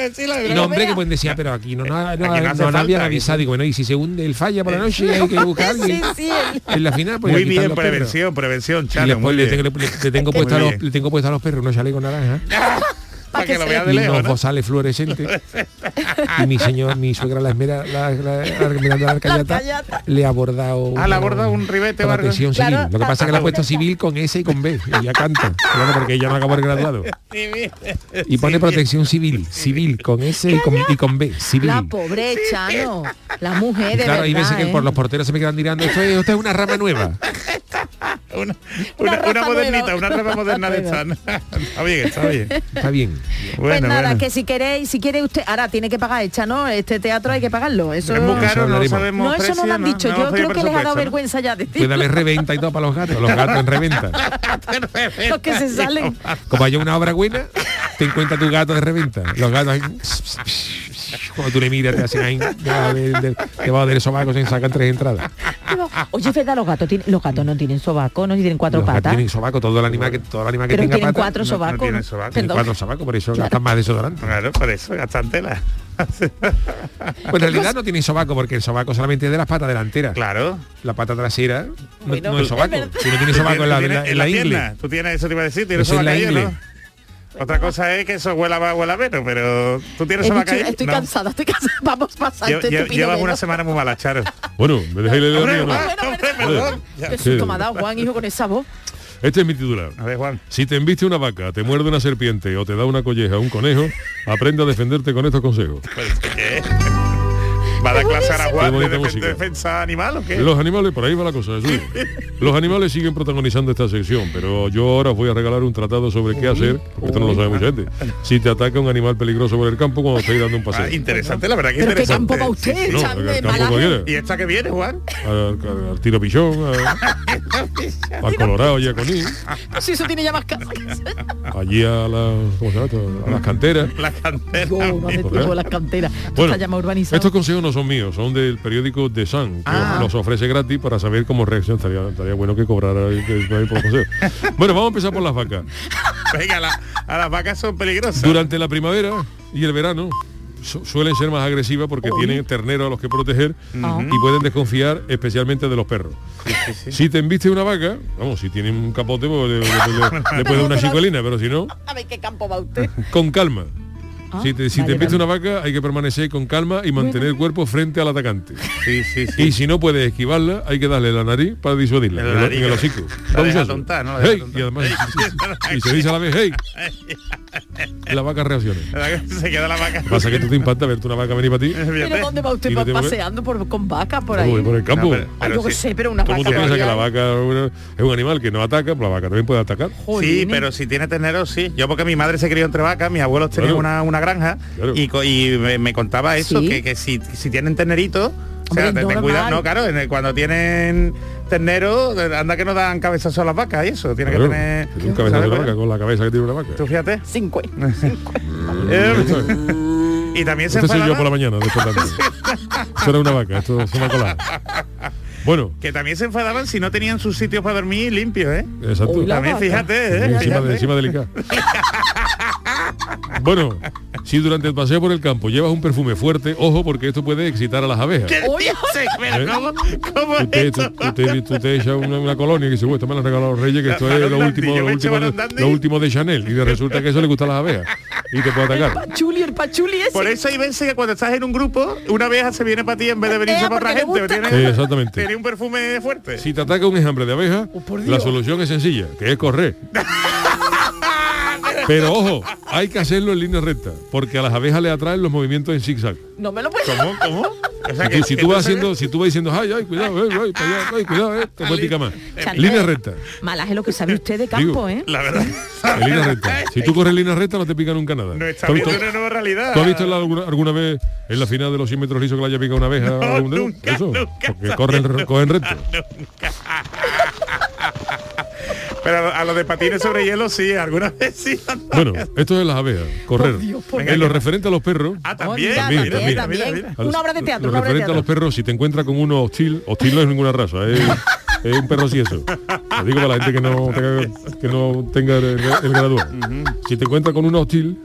No, hombre, que pueden decir, "Ah, pero aquí no, no, no, Aquí no no, habían avisado. Digo, bueno, y si se hunde el falla por la noche hay que buscar a Sí, alguien. sí, En la final, pues Muy aquí están bien, perros. prevención, prevención, Y después muy le bien. tengo, le- le tengo Muy puesto a los, le tengo puesto a los perros unos chalecos naranja Para que lo veas de y lejos, unos ¿no? bozales fluorescentes. y mi señor, mi suegra la esmera, la, la, la le ha bordado Ah, le ha bordado un ribete protección civil. Claro, Lo que pasa es que le ha puesto civil con S y con B. Y ya canta. Claro, porque ella no acabó el graduado. Y pone protección civil, civil con S y con, y con B, civil. La pobre Chano, la mujer Y de claro, hay veces que ¿eh? por los porteros se me quedan mirando, esto es, esto es una rama nueva. Una, Una una, una modernita, una raza moderna de esta. Está bien, está bien. Está bien. Pues Bueno, nada, bueno. que si queréis, si quiere usted, ahora tiene que pagar hecha, ¿no? Este teatro hay que pagarlo. Eso, Es muy caro, no sabemos no, eso no precio, lo han dicho. no Yo hemos creo que les ha dado ¿no? vergüenza ya decir. Puede haber reventa y todo para los gatos, los gatos en reventa. Los que se salen. Como haya una obra buena, te encuentra tu gato de reventa. Los gatos ahí, cuando tú le miras te hacen ahí debajo del, sobaco se sacan tres entradas. Oye, verdad, los gatos, tienen- los gatos no tienen sobaco, no tienen cuatro los gatos patas. tienen sobaco, todo el animal que todo el animal que Pero tenga tienen patas, cuatro no- no sobacos. tienen ¿no? sobaco. tiene Perdón. cuatro sobacos, por eso gastan más desodorante. Claro, por eso, gastan tela. Pues en realidad no tienen sobaco porque el sobaco solamente es de las patas delanteras. Claro. La pata trasera no- Bueno, no, es sobaco. Si no tiene sobaco en la, en la, en la ingle. pierna. Tú tienes eso te iba a decir, tienes la sobaco ahí, ingle. ¿No? Otra cosa es que eso huela más, huela menos, pero tú tienes He una dicho, calle. estoy cansada, estoy cansada. Vamos pasando. Lle- lle- Llevas una semana muy mala, Charo. Bueno, me dejáis leer el Hombre, ¿no? va, hombre, perdón. Qué susto me ha dado, Juan, hijo, con esa voz. Este es mi titular. A ver, Juan. Si te embiste una vaca, te muerde una serpiente o te da una colleja un conejo, aprende a defenderte con estos consejos. ¿Qué? ¿Va a dar clase ahora Juan Qué de bonita defen- música. defensa animal o qué? Los animales, por ahí va la cosa. Jesús. Los animales siguen protagonizando esta sección, pero yo ahora os voy a regalar un tratado sobre qué hacer, porque esto no lo sabe mucha gente. Si te ataca un animal peligroso por el campo cuando estáis dando un Ah, paseo. interesante, la verdad que Pero qué interesante. campo va usted, No, campo. ¿Y esta que viene, Juan? Al, al- al tiro pichón, al, al Colorado y a Coní, Si eso tiene ya más casa eso. allí a, la, ¿cómo se llama esto? a las canteras. La cantera. Yo, no las canteras. Esto Bueno, está ya más urbanizado. estos consejos no son míos, son del periódico The Sun, que Ah. os los ofrece gratis para saber cómo reaccionar. Estaría, estaría bueno que cobrara el- el- el- por los consejos. Bueno, vamos a empezar por las vacas. Venga, la- a las vacas son peligrosas. Durante la primavera y el verano su- suelen ser más agresivas porque tienen terneros a los que proteger y pueden desconfiar especialmente de los perros. Si te embiste una vaca, vamos, si tienen un capote, pues le, le- le- le puede una chicolina, pero si no, A ver qué campo va usted. con calma. Ah, si te, si vale, te vale. una vaca, hay que permanecer con calma y mantener el cuerpo frente al atacante. Sí, sí, sí. Y si no puedes esquivarla, hay que darle la nariz para disuadirla. En la En, el- nariz. en el hocico. Y además, y se dice a la vez, hey, la vaca reacciona. Se queda la vaca. Pasa que tú te impacta verte una vaca venir para ti. ¿Pero dónde va usted no paseando por, con vacas por ahí? por el campo. No, pero- Ay, yo qué sí. sé, pero una Todo vaca mundo piensa que la vaca es una- es un animal que no ataca, pero la vaca también puede atacar. Sí, pero si tiene terneros, sí. Yo porque mi madre se crió entre vacas, mis abuelos tenían una granja Claro. y, me, me contaba eso, Sí. que, que si, si tienen terneritos, o sea, Hombre, te- ten normal. cuidado, no, claro, en el- cuando tienen ternero, anda que no dan cabezazo a las vacas y eso, tiene Claro, que tener... un cabezazo de vaca con la cabeza que tiene una vaca. Tú fíjate. Cinco. Eh, y también se Este soy yo enfadaban- por la mañana, despertando. Eso era una vaca, esto se me ha colado. Bueno, que también se enfadaban si no tenían sus sitios para dormir limpios, ¿eh? exacto. Uy, la También vaca. fíjate, ¿eh? encima, Fíjate. de, encima delicada. Bueno, si durante el paseo por el campo llevas un perfume fuerte, ojo porque esto puede excitar a las abejas. ¿Qué dices? Pero ¿Eh? ¿cómo, cómo Tú te, esto? tú- tú te- tú te echas una, una colonia y dices, "Bueno, esto me lo han regalado los reyes, que esto es lo último, lo último, lo último de Chanel. Y resulta que eso le gusta a las abejas. Y te puede atacar. Pachuli, el pachuli ese. Por eso hay veces que cuando estás en un grupo, una abeja se viene para ti en vez de venirse Eh, para otra gente. gusta. Tiene, Sí, exactamente. tiene un perfume fuerte. Si te ataca un enjambre de abeja, Oh, la solución es sencilla, que es correr. Pero ojo, hay que hacerlo en línea recta, porque a las abejas le atraen los movimientos en zigzag. No me lo puedo. ¿Cómo? ¿Cómo? O sea, Si, que- tú- si que tú vas haciendo, si tú vas diciendo, ay, ay, cuidado, ay, ay, para allá, ay, cuidado, eh, te puede picar más. Chanel. Línea recta, Malaje lo que sabe usted de campo, Digo, ¿eh? La verdad. en línea recta. Si tú corres en línea recta no te pica nunca nada. No está ¿Tú has viendo visto- una nueva realidad. ¿Tú has visto la- alguna, alguna vez en la final de los 100 metros lisos que le haya picado una abeja a algún dedo? nunca, Eso, nunca, porque corren, cogen recto. Pero a los de patines sobre hielo sí, algunas veces sí. Bueno, esto es las abejas, correr. Dios, por en lo referente a los perros, Ah, Oh, también. Una obra de teatro, Lo referente a los perros, si te encuentras con uno hostil, hostil no es ninguna raza, es, es un perro si eso. Lo digo para la gente que no tenga, que no tenga el, el graduado. Si te encuentras con uno hostil,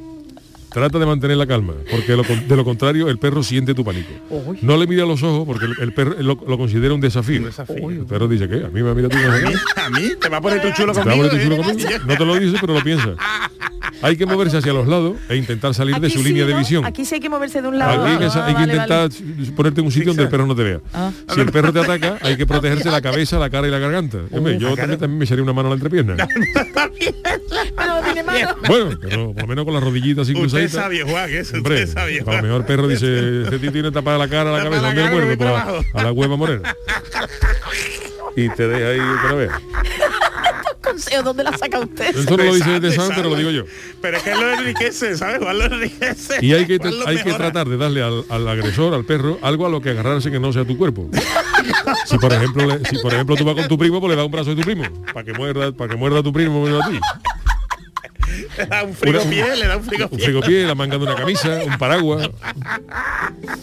trata de mantener la calma, porque lo de lo contrario el perro siente tu pánico. Uy. No le mira a los ojos porque el, el perro lo, lo considera un desafío. Un desafío. El perro dice que a mí me mira tú. A mí, a mí, te va a poner tu chulo Te va a conmigo. poner tu chulo ¿eh? conmigo. No te lo dice, pero lo piensa. Hay que moverse hacia los lados e intentar salir de su sí, línea de visión. Aquí sí hay que moverse de un lado. Aquí hay que, Ah, hay que vale, intentar vale. ponerte en un sitio donde el perro no te vea. Ah. Si el perro te ataca, hay que protegerse la cabeza, la cara y la garganta. Hombre, yo también, también me echaría una mano a la entrepierna. Pero no tiene mano. bueno, pero por lo menos con las rodillitas sin Usted sabio, Juan, que eso Hombre, usted es sabio. a lo mejor el perro dice, este tío tiene tapada la cara, la cabeza, la ¿dónde voy Pues a, a la hueva morena. Y te deja ahí que no veas. Consejo, ¿dónde la saca usted? Eso no lo dice de pero lo digo yo. Pero es que lo enriquece, ¿sabes? Juan lo enriquece. Y hay que, hay que tratar de darle al, al agresor, al perro, algo a lo que agarrarse que no sea tu cuerpo. Si por ejemplo, le- si por ejemplo tú vas con tu primo, pues le das un brazo de tu primo, para que muerda, para que muerda a tu primo, muerda a ti. Le da un frigopié, Una- le da un Un frigopié. frigopié, la manga de una camisa, un paraguas,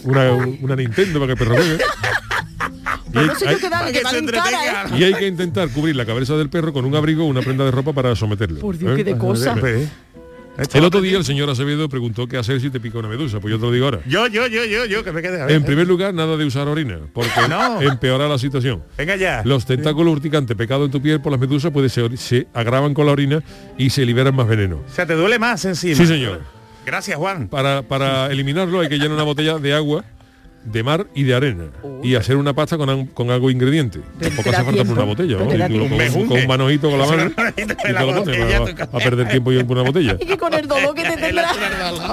una, una Nintendo para que el perro juegue. Y hay, que darle, que llevar se en cara, entretenga. ¿eh? y hay que intentar cubrir la cabeza del perro con un abrigo o una prenda de ropa para someterlo. Por Dios, ¿eh? qué de cosa. Pues, El otro día el señor Acevedo preguntó qué hacer si te pica una medusa. Pues yo te lo digo ahora. Yo, yo, yo, yo, yo, que me quede. a ver. En primer lugar, nada de usar orina, porque No. empeora la situación. Venga ya. Los tentáculos urticantes pecados en tu piel por las medusas pues, se, se agravan con la orina y se liberan más veneno. O sea, te duele más encima. Sí, señor. Gracias, Juan. Para, para eliminarlo hay que llenar una botella de agua, de mar y de arena y hacer una pasta con, con algo ingrediente. Tampoco hace falta por una botella, ¿no? te da Y tú lo tiempo. pones con, Mejunje. un manojito con la mano no, no, y la lo pones botella, va a perder tiempo yo por una botella. Y que con el dolor que te tendrá.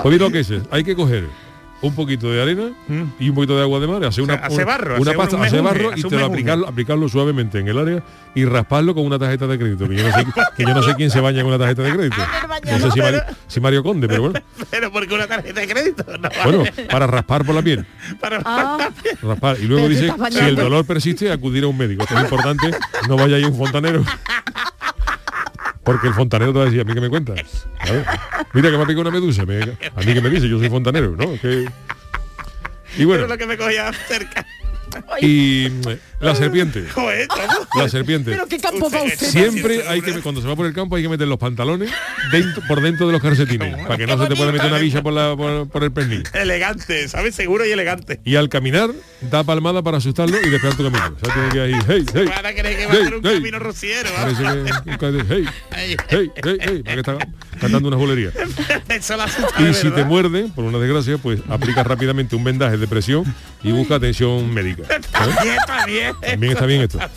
Pues mira lo que es, hay que coger un poquito de arena y un poquito de agua de mar, hacer una, Mm. sea, hacer una- barro, una hacer pasta, un mejunje, barro y te lo aplicarlo, aplicarlo suavemente en el área y rasparlo con una tarjeta de crédito. Que yo no sé, que yo no sé quién se baña con una tarjeta de crédito. No sé si Mario, si Mario Conde, pero bueno. Pero porque una tarjeta de crédito. No, Bueno, para raspar por la piel. para Ah, Raspar. Y luego dice, si el dolor persiste, acudir a un médico. Esto es importante, no vaya ahí un fontanero. Porque el fontanero te va a decir, ¿a mí qué me cuentas? Mira que me ha picado una medusa. me- a mí que me dice, yo soy fontanero, ¿no? Que- Y bueno, Pero lo que me cogía cerca. y la serpiente. La serpiente. pero qué campo va usted. Siempre hay que, cuando se va por el campo hay que meter los pantalones dentro, por dentro de los calcetines, para que no se te pueda meter una bicha por, la, por, por el pernil. Elegante, ¿sabes? Seguro y elegante. Y al caminar, da palmada para asustarlo y despegar tu camino. O sea, tiene que ir ahí, hey, hey. Van a creer que va a ser un hey. camino rociero. hey, hey, hey, hey, para que está cantando una bolería. Eso la asusta Y si te muerde, por una desgracia, pues aplica rápidamente un vendaje de presión y busca atención médica. También está bien esto.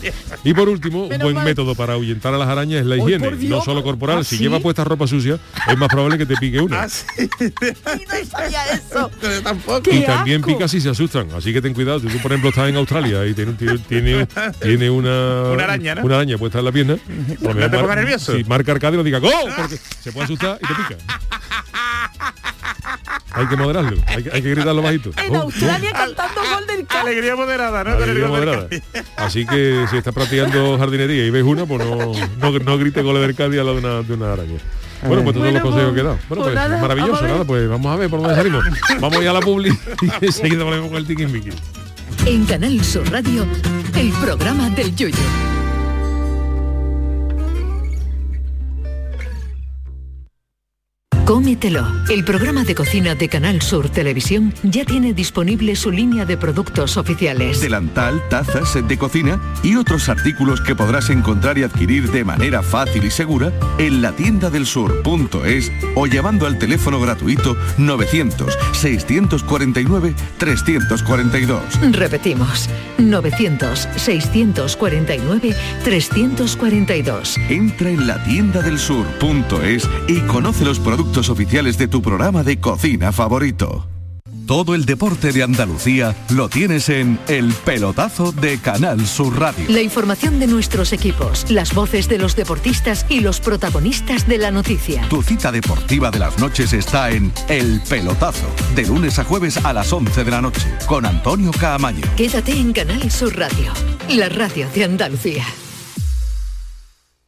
Y por último, un buen método para ahuyentar a las arañas es la higiene, no solo corporal. ¿Ah, si sí? lleva puesta ropa sucia, es más probable que te pique una. Ah, sí. no sabía eso. Tampoco. Y también asco! pica si se asustan. Así que ten cuidado. Si tú, por ejemplo, estás en Australia y tiene, tiene, tiene, una, Una araña, ¿no? una araña puesta en la pierna, ¿No te pongas nervioso? Si marca arcade lo diga ¡Go! Porque se puede asustar y te pica. Hay que moderarlo, hay que, hay que gritarlo bajito. En go. Australia cantando gol del campo. Alegría moderada, ¿no? Alegría gol del moderada. Así que si estás practicando jardinería y ves una, pues no, no, no grites goles del Cádiz a la de una, de una araña. Bueno, pues todos Bueno, los consejos pues- que he dado. Bueno, pues pues nada, maravilloso, nada, pues vamos a ver por dónde salimos. Vamos a ir a la publi y enseguida volvemos con el tiquismiqui. En Canal Sur Radio, el programa del Yoyo. Cómetelo. El programa de cocina de Canal Sur Televisión ya tiene disponible su línea de productos oficiales. delantal, tazas, set de cocina y otros artículos que podrás encontrar y adquirir de manera fácil y segura en la tienda del sur.es o llamando al teléfono gratuito 900-649-342. Repetimos, 900-649-342. Entra en la tienda del sur.es y conoce los productos oficiales de tu programa de cocina favorito. Todo el deporte de Andalucía lo tienes en El Pelotazo de Canal Sur Radio. La información de nuestros equipos, las voces de los deportistas y los protagonistas de la noticia. Tu cita deportiva de las noches está en El Pelotazo, de lunes a jueves a las 11 de la noche, con Antonio Caamaño. Quédate en Canal Sur Radio, la radio de Andalucía.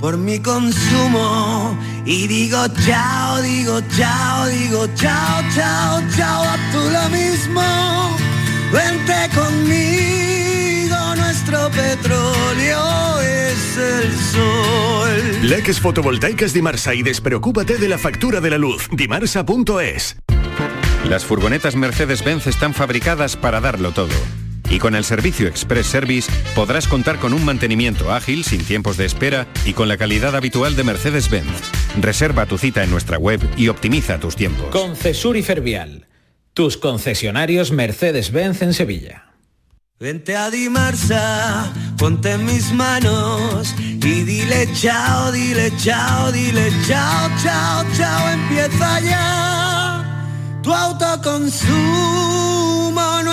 por mi consumo y digo chao, digo chao, digo chao, chao, chao, a tú lo mismo. Vente conmigo, nuestro petróleo es el sol. Leques fotovoltaicas Dimarsa y despreocúpate de la factura de la luz. Dimarsa.es. Las furgonetas Mercedes-Benz están fabricadas para darlo todo. Y con el servicio Express Service podrás contar con un mantenimiento ágil, sin tiempos de espera y con la calidad habitual de Mercedes-Benz. Reserva tu cita en nuestra web y optimiza tus tiempos. Concesur y Fervial, tus concesionarios Mercedes-Benz en Sevilla. Vente a Dimarsa, ponte en mis manos y dile chao, dile chao, dile chao, chao, chao, empieza ya tu autoconsumo,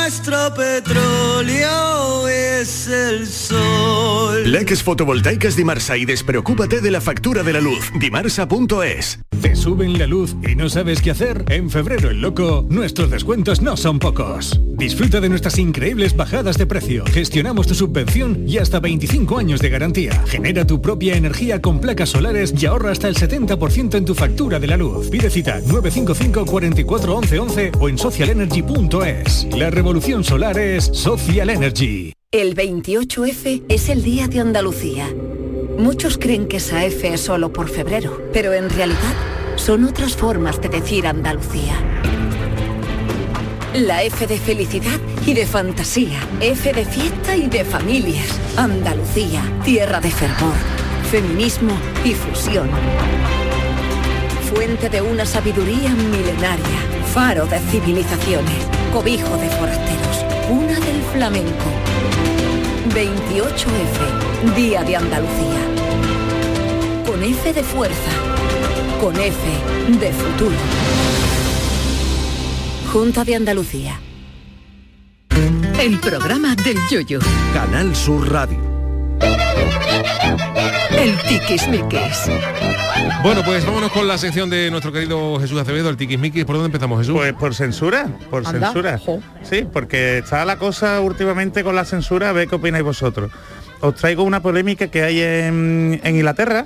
nuestro petróleo es el sol. Leques fotovoltaicas Dimarsa y despreocúpate de la factura de la luz. Dimarsa.es. ¿Te suben la luz y no sabes qué hacer? En febrero el loco, nuestros descuentos no son pocos. Disfruta de nuestras increíbles bajadas de precio. Gestionamos tu subvención y hasta 25 años de garantía. Genera tu propia energía con placas solares y ahorra hasta el 70% en tu factura de la luz. Pide cita 955 44 11 11 o en socialenergy.es. La revolución es Social Energy. El 28F es el Día de Andalucía. Muchos creen que esa F es solo por febrero, pero en realidad son otras formas de decir Andalucía. La F de felicidad y de fantasía, F de fiesta y de familias. Andalucía, tierra de fervor, feminismo y fusión. Fuente de una sabiduría milenaria, faro de civilizaciones, cobijo de forasteros, cuna del flamenco. 28F, Día de Andalucía. Con F de fuerza, con F de futuro. Junta de Andalucía. El programa del Yoyo. Canal Sur Radio. El Tiquismiquis. Bueno, pues vámonos con la sección de nuestro querido Jesús Acevedo, el Tiquismiquis. ¿Por dónde empezamos, Jesús? Pues por censura, por Anda. censura. Sí, porque está la cosa últimamente con la censura, a ver qué opináis vosotros. Os traigo una polémica que hay en, en Inglaterra,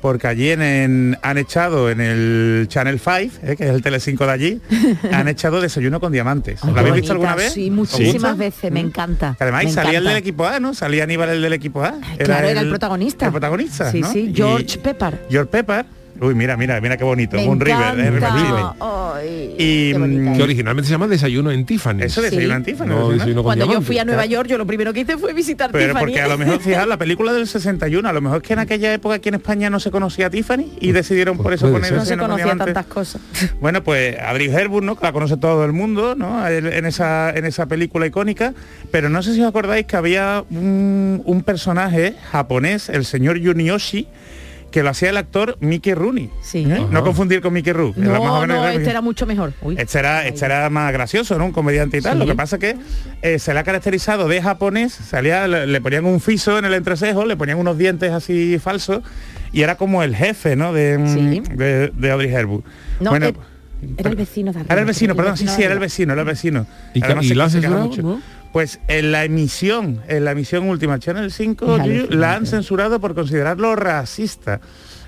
porque allí en, en- han echado en el Channel 5, eh, que es el Tele5 de allí, han echado desayuno con diamantes. ¿Lo habéis visto alguna vez? Sí, ¿Os muchísimas veces, me encanta. Que además me salía el del equipo A, ¿no? Salía Aníbal el del equipo A. Claro, era el protagonista. El protagonista, Sí, ¿no? sí, Y- George Pepper. George Pepper. Uy, mira, mira, mira qué bonito. Me un River, encanta. River Ay, Y mm, Que originalmente se llama Desayuno en Tiffany. Eso, desayuno en Tiffany, No, ¿no? desayuno con Cuando yo fui a Nueva York, yo lo primero que hice fue visitar Pero Tiffany. porque a lo mejor, fijaos, la película del 61, a lo mejor es que en aquella época aquí en España no se conocía a Tiffany y decidieron por eso poner no se Desayuno con conocían diamantes. tantas cosas. Bueno, pues Audrey Hepburn, ¿no? Que la conoce todo el mundo, ¿no? En en esa, en esa película icónica. Pero no sé si os acordáis que había un, un personaje japonés, el señor Yunioshi, que lo hacía el actor Mickey Rooney. Sí. ¿eh? No confundir con Mickey Rourke. era más o No, este era mucho mejor. Uy. Este era, este era más gracioso, ¿no? Un comediante y tal. Sí. Lo que pasa es que eh, se le ha caracterizado de japonés, salía, le, le ponían un fiso en el entrecejo, le ponían unos dientes así falsos y era como el jefe, ¿no? De, mm, de, de Audrey Hepburn. No, bueno, era el vecino de arriba. era el vecino, perdón, sí, vecino sí, de era el vecino, era el vecino. ¿Y Además, y se- lo mucho. Pues en la emisión, en la emisión última, Channel 5, Es Yuyu, alucinante. la han censurado por considerarlo racista.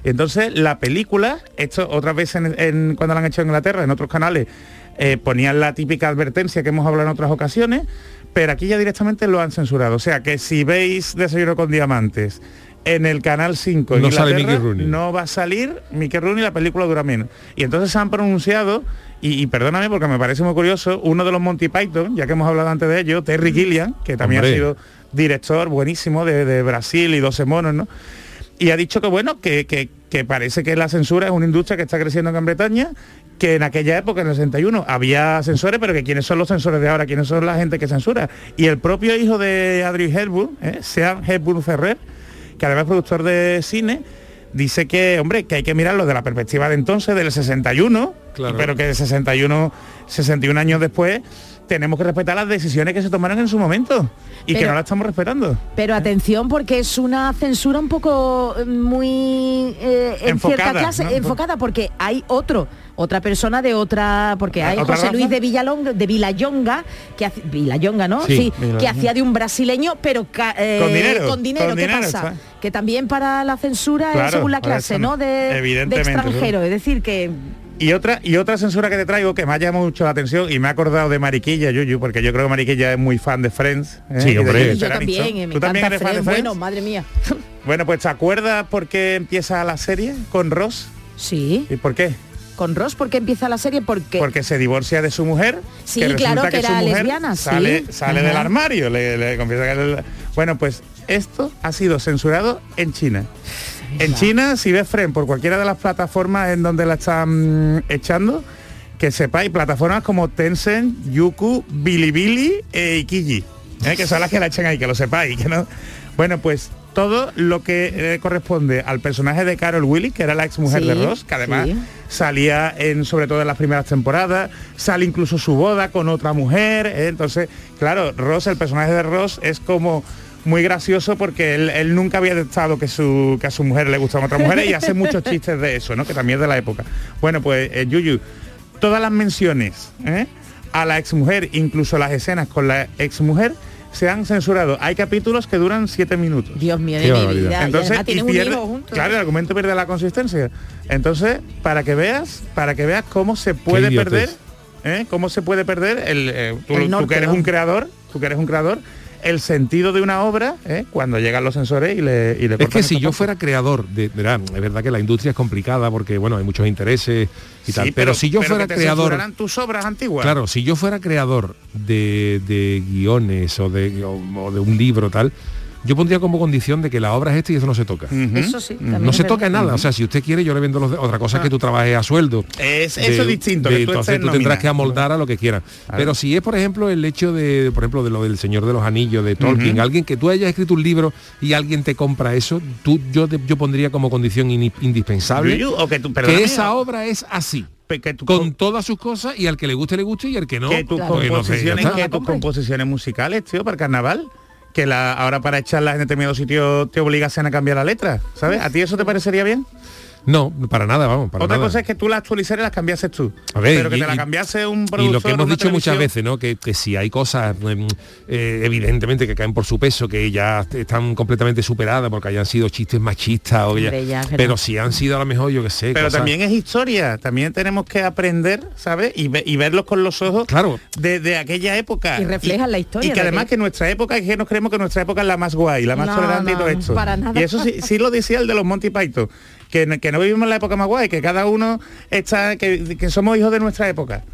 Y entonces la película, esto otras veces en, en- cuando la han hecho en Inglaterra, en otros canales, eh, ponían la típica advertencia que hemos hablado en otras ocasiones, pero aquí ya directamente lo han censurado. O sea que si veis Desayuno con Diamantes en el canal 5 en No sale Mickey Rooney. no va a salir Mickey Rooney, la película dura menos. Y entonces se han pronunciado, y, y perdóname porque me parece muy curioso, uno de los Monty Python, ya que hemos hablado antes de ello, Terry Gilliam, que también Hombre. ha sido director buenísimo de, de Brasil y 12 monos, ¿no? Y ha dicho que bueno, que, que- que parece que la censura es una industria que está creciendo en Gran Bretaña, que en aquella época, en el 61, había censores, pero que quiénes son los censores de ahora, quiénes son la gente que censura. Y el propio hijo de Audrey Hepburn, ¿eh? Sean Hepburn Ferrer, que además es productor de cine, dice que, hombre, que hay que mirarlo de la perspectiva de entonces, del 61, Claro. pero que de 61, 61 años después tenemos que respetar las decisiones que se tomaron en su momento y que no las estamos respetando. Pero atención porque es una censura un poco eh, muy eh, en Enfocada, cierta clase ¿no? enfocada porque hay otro otra persona de otra porque hay ¿Otra José raza? Luis de Villalonga de Villayonga que hace, Villayonga no Sí, que hacía de un brasileño pero eh, Con dinero, con dinero con qué dinero, pasa ¿sabes? que también para la censura Claro, es según la clase no. no de, extranjero es decir que Y otra, y otra censura que te traigo que me ha llamado mucho la atención y me ha acordado de Mariquilla, Yuyu, porque yo creo que Mariquilla es muy fan de Friends. ¿eh? Sí, Y de hombre. Yo también eh, me ¿Tú también eres fan de Friends. Bueno madre mía Bueno, pues ¿te acuerdas por qué empieza la serie con Ross? sí ¿Y por qué? con Ross porque empieza la serie porque Porque se divorcia de su mujer. Sí, resulta claro, que su era mujer lesbiana, sí. Sale, sale Ajá. del armario, le, le confiesa que el- Bueno, pues esto ha sido censurado en China. En China, si ves Friends por cualquiera de las plataformas en donde la están mm, echando, que sepáis, plataformas como Tencent, Youku, Bilibili e Ikiji, ¿eh? que son las que la echan ahí, que lo sepáis, que no. Bueno, pues todo lo que eh, corresponde al personaje de Carol Willis, que era la ex mujer Sí, de Ross, que además sí. salía en sobre todo en las primeras temporadas, sale incluso su boda con otra mujer, ¿eh? entonces, claro, Ross, el personaje de Ross es como muy gracioso porque él, él nunca había detectado que, su, que a su mujer le gustaban otras mujeres y hace muchos chistes de eso, ¿no? Que también es de la época. Bueno, pues eh, Yuyu, todas las menciones ¿eh? a la exmujer, incluso las escenas con la exmujer, se han censurado. Hay capítulos que duran siete minutos. Dios mío, Qué de mi barbaridad. vida. Y Entonces, pierde- claro, el argumento pierde la consistencia. Entonces, para que veas, para que veas cómo se puede perder, ¿eh? cómo se puede perder el, eh, tú, El tú que eres ¿no? un creador, tú que eres un creador, el sentido de una obra ¿eh? cuando llegan los sensores y le, y le Es que si yo parte. fuera creador, de, es verdad que la industria es complicada porque bueno, hay muchos intereses y Sí, tal, pero, si yo pero fuera que te creador, tus obras antiguas. claro, si yo fuera creador de, de guiones o de, o- o de un libro tal, yo pondría como condición de que la obra es esta y eso no se toca. Eso sí. No se toca nada, o sea, si usted quiere yo le vendo los de- otra cosa es que tú trabajes a sueldo. Es- eso es distinto, que tú entonces tú tendrás que amoldar a lo que quieras. Pero si es, por ejemplo, el hecho de, por ejemplo, de lo del Señor de los Anillos, de Tolkien, alguien que tú hayas escrito un libro y alguien te compra eso, tú, yo, te- yo pondría como condición indispensable Yuyu, o que tú- que esa obra es así. Pe- que tu Con todas sus cosas y al que le guste le guste y al que no, que tus pues no sé, composiciones, que tus composiciones musicales, tío, para el carnaval. Que la, ahora para echarlas en determinado sitio te obligasen a cambiar la letra, ¿sabes? ¿A ti eso te parecería bien? No, para nada, vamos, para Otra nada. cosa es que tú la actualizaras y las cambiases tú. A ver, pero que y- te la y- cambiase un Y productor lo que hemos dicho muchas veces, ¿no? Que, que si hay cosas em, eh, evidentemente que caen por su peso, que ya están completamente superadas porque hayan sido chistes machistas o ya- pero- pero si han sido a lo mejor, yo que sé. Pero cosas- también es historia, también tenemos que aprender, ¿sabes? Y, ve- y verlos con los ojos Claro. de, de aquella época. Y reflejan la historia Y que de además que nuestra época, es que nos creemos que nuestra época es la más guay, la más No, tolerante y todo no, esto. para nada. Y eso sí, sí lo decía el de los Monty Python, que, no vivimos en la época más guay, que cada uno está, que somos hijos de nuestra época.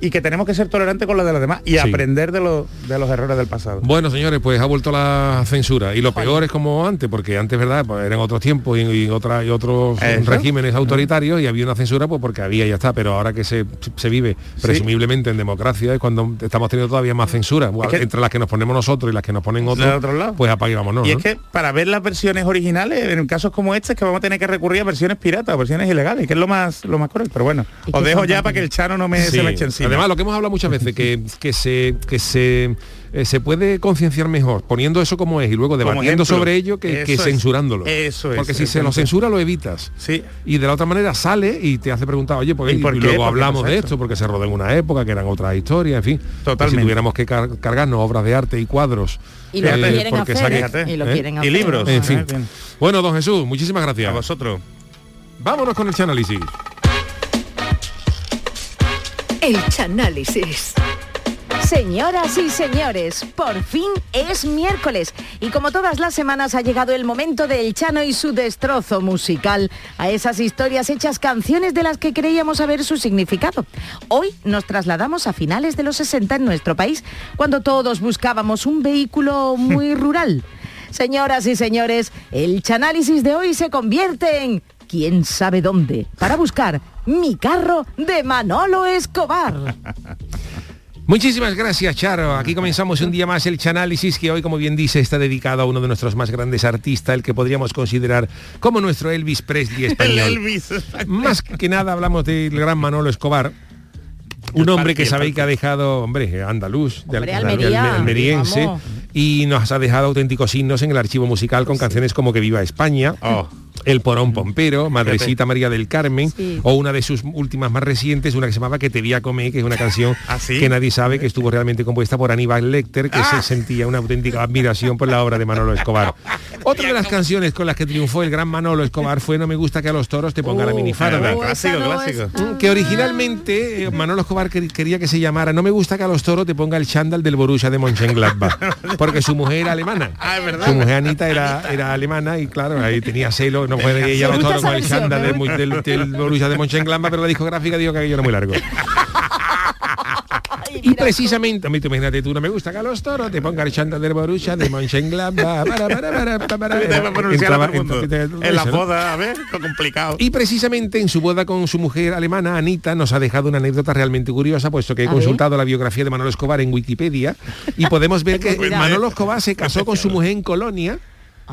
Y que tenemos que ser tolerantes con lo de los demás y Sí. aprender de, los de los errores del pasado. Bueno, señores, pues ha vuelto la censura. Y lo peor es como antes, porque antes, ¿verdad? Pues eran otros tiempos y, y otra- y otros Eso. regímenes autoritarios y había una censura pues porque había y ya está. Pero ahora que se, se vive presumiblemente en democracia es cuando estamos teniendo todavía más censura. Que- entre las que nos ponemos nosotros y las que nos ponen otros, De otro lado. pues apague y es que para ver las versiones originales, en casos como este, es que vamos a tener que recurrir a versiones piratas o versiones ilegales, que es lo más lo más cruel. Pero bueno, os dejo ya para que el Chano no me, Sí. se me eche encima. Además, lo que hemos hablado muchas veces, que, que se, que se, eh, se puede concienciar mejor poniendo eso como es y luego debatiendo ejemplo. sobre ello que, que es. censurándolo. Eso es, Porque si se lo censura lo evitas. Sí. Y de la otra manera sale y te hace preguntar, oye, pues, ¿Y y, qué? luego ¿Por qué hablamos de esto? esto, porque se rodó en una época, que eran otras historias, en fin. Pues Totalmente. Si tuviéramos que car- cargarnos obras de arte y cuadros. Y lo eh, quieren porque hacer, saque- Fíjate. y lo quieren Y hacer. libros. En Ah, fin. bien. Bueno, don Jesús, muchísimas gracias. A vosotros. Vámonos con el análisis. El Chanálisis. Señoras y señores, por fin es miércoles y como todas las semanas ha llegado el momento del Chano y su destrozo musical a esas historias hechas canciones de las que creíamos saber su significado. Hoy nos trasladamos a finales de los 60 en nuestro país, cuando todos buscábamos un vehículo muy rural. Señoras y señores, el Chanálisis de hoy se convierte en quién sabe dónde para buscar mi carro de Manolo Escobar. Muchísimas gracias, Charo. Aquí comenzamos un día más el Chanálisis, que hoy, como bien dice, está dedicado a uno de nuestros más grandes artistas, el que podríamos considerar como nuestro Elvis Presley El español. Elvis. Más que nada hablamos del gran Manolo Escobar. Un hombre que sabéis que ha dejado, hombre, andaluz, de Hombre, Almería, almeriense, vamos. Y nos ha dejado auténticos signos en el archivo musical con canciones como Que viva España, Oh. El Porón Pompero, Madrecita María del Carmen, Sí. o una de sus últimas más recientes, una que se llamaba Que te vi a comer, que es una canción ¿Ah, sí? que nadie sabe que estuvo realmente compuesta por Aníbal Lecter, que se sentía una auténtica admiración por la obra de Manolo Escobar. Otra de las canciones con las que triunfó el gran Manolo Escobar fue No me gusta que a los toros te ponga la Oh, minifarda. Clásico, clásico. que originalmente eh, Manolo Escobar quer- quería que se llamara No me gusta que a los toros te ponga el chándal del Borussia de Mönchengladbach porque su mujer era alemana. Ah, es verdad. su mujer Anita era, era alemana y claro ahí tenía celo no puede ella a los toros con el chándal del, del, del Borussia de Mönchengladbach pero la discográfica dijo que aquello era muy largo y precisamente, tú imagínate tú, no me gusta que a los toros te ponga el chándal del Borussia de Mönchengladbach para, para, para, a a En la boda, a ver, lo complicado. Y precisamente en su boda con su mujer alemana, Anita, nos ha dejado una anécdota realmente curiosa, puesto que he A consultado la biografía de Manolo Escobar en Wikipedia y podemos ver que. Manolo Escobar se casó con su mujer en Colonia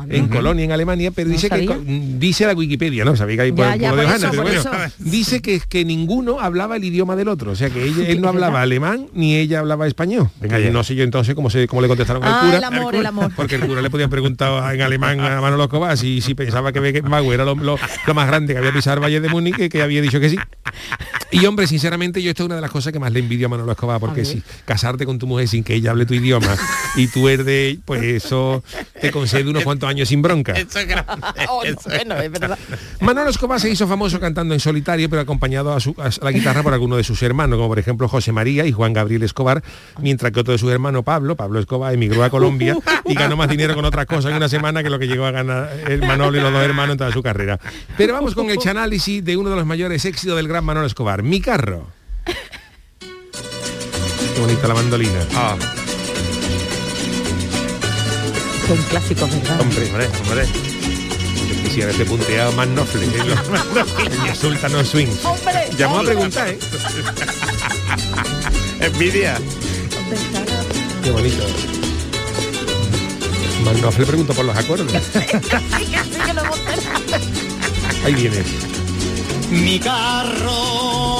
en Colonia, en Alemania, pero dice que sabía. dice la Wikipedia, no sabía que hay por, Ya, ya, por lo de pero por bueno, dice que, que ninguno hablaba el idioma del otro, o sea que ella- él no hablaba alemán ni ella hablaba español. Venga ya. no sé yo entonces cómo se cómo le contestaron al Ah, cura. el amor, el amor. Porque el cura le podía preguntar en alemán a Manolo Escobar si, si pensaba que Beckenbauer era lo, lo- lo más grande que había pisado el Valle de Múnich, que, que había dicho que sí. Y hombre, sinceramente, yo esto es una de las cosas que más le envidio a Manolo Escobar, porque si casarte con tu mujer sin que ella hable tu idioma y tú eres de, ella, pues eso te concede unos cuantos años sin bronca. Eso es grande. Oh, no, bueno, es verdad. Manolo Escobar se hizo famoso cantando en solitario, pero acompañado a, su- a la guitarra por alguno de sus hermanos, como por ejemplo José María y Juan Gabriel Escobar, mientras que otro de sus hermanos, Pablo, Pablo Escobar, emigró a Colombia y ganó más dinero con otras cosas en una semana que lo que llegó a ganar el Manolo y los dos hermanos en toda su carrera. Pero vamos con el chanálisis de uno de los mayores éxitos del gran Manolo Escobar, Mi Carro. Qué bonita la mandolina. Ah, Son clásicos, ¿verdad? Hombre, hombre, hombre. yo quisiera este punteado más nofle. El Sultano Swing. Hombre, Ya vamos a preguntar, ¿eh? Envidia. Qué bonito. Manoff le pregunto por los acuerdos. Ahí viene. Mi carro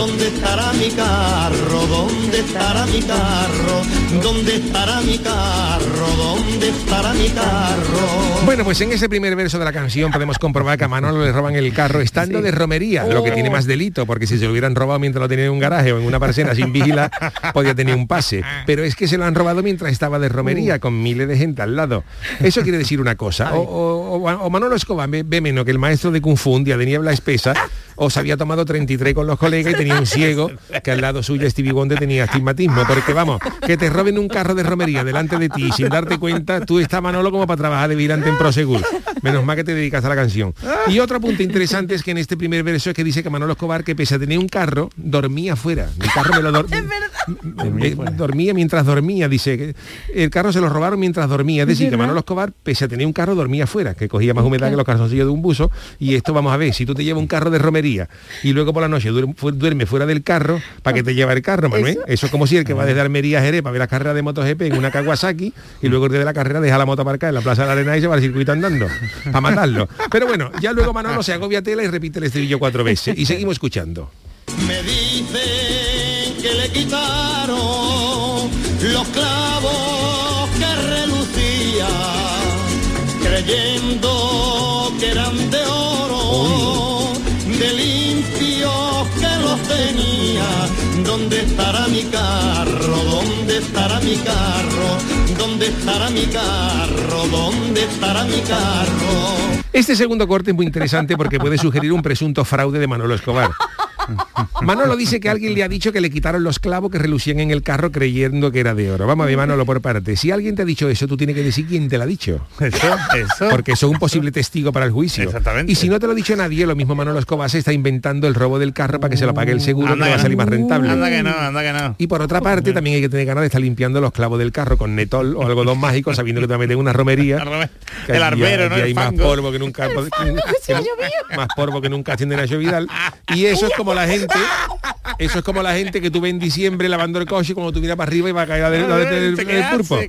¿Dónde estará mi carro? ¿Dónde estará mi carro? ¿Dónde estará mi carro? ¿Dónde estará mi carro? Bueno, pues en ese primer verso de la canción podemos comprobar que a Manolo le roban el carro estando de romería, lo que tiene más delito, porque si se lo hubieran robado mientras lo tenía en un garaje o en una parcela sin vigilar, podía tener un pase. Pero es que se lo han robado mientras estaba de romería, con miles de gente al lado. Eso quiere decir una cosa. O, o- o- o Manolo Escobar ve, ve menos que el maestro de Kung Fu un día de niebla espesa, o se había tomado 33 con los colegas y tenía un ciego que al lado suyo Stevie Wonder tenía astigmatismo. Porque vamos, que te roben un carro de romería delante de ti y sin darte cuenta, tú estás Manolo como para trabajar de vigilante en Prosegur. Menos mal que te dedicas a la canción. Y otro punto interesante es que en este primer verso es que dice que Manolo Escobar, que pese a tener un carro, dormía fuera. Mi carro me lo dor- me- dormía mientras dormía, dice que el carro se lo robaron mientras dormía. Es decir, que Manolo Escobar, pese a tener un carro, dormía fuera, que cogía más humedad que los calzoncillos de un buzo. Y esto vamos a ver, si tú te llevas un carro de romería y luego por la noche duerme, fu- duerme fuera del carro, ¿para qué te lleva el carro, Manuel? Eso, es como si el que va desde Almería a Jerez para ver la carrera de MotoGP en una Kawasaki y luego el día de la carrera deja la moto aparcada en la Plaza de la Arena y se va al circuito andando para matarlo. Pero bueno, ya luego Manolo se agobia tela y repite el estribillo cuatro veces. Y seguimos escuchando. Me dicen que le quitaron los clavos que relucía, creyendo ¿Dónde estará mi carro? ¿Dónde estará mi carro? ¿Dónde estará mi carro? ¿Dónde estará mi carro? Este segundo corte es muy interesante porque puede sugerir un presunto fraude de Manolo Escobar. Manolo dice que alguien le ha dicho que le quitaron los clavos que relucían en el carro creyendo que era de oro. Vamos a ver, Manolo, por parte. Si alguien te ha dicho eso, tú tienes que decir quién te lo ha dicho. Eso, eso. Porque eso es un posible testigo para el juicio. Exactamente. Y si no te lo ha dicho nadie, lo mismo Manolo Escobar se está inventando el robo del carro para que se lo pague el seguro, Anda que va a salir más rentable. Anda que no, anda que no. Y por otra parte, también hay que tener ganas de estar limpiando los clavos del carro con netol o algodón mágico, sabiendo que te meten una romería. que El arbero, ¿no? El hay más polvo que nunca. que- más polvo que nunca tiene Nacho Vidal. Y eso es como la gente. Eso es como la gente que tú ves en diciembre lavando el coche y cuando tú miras para arriba y va a caer la de- la de- del- ¿Qué del.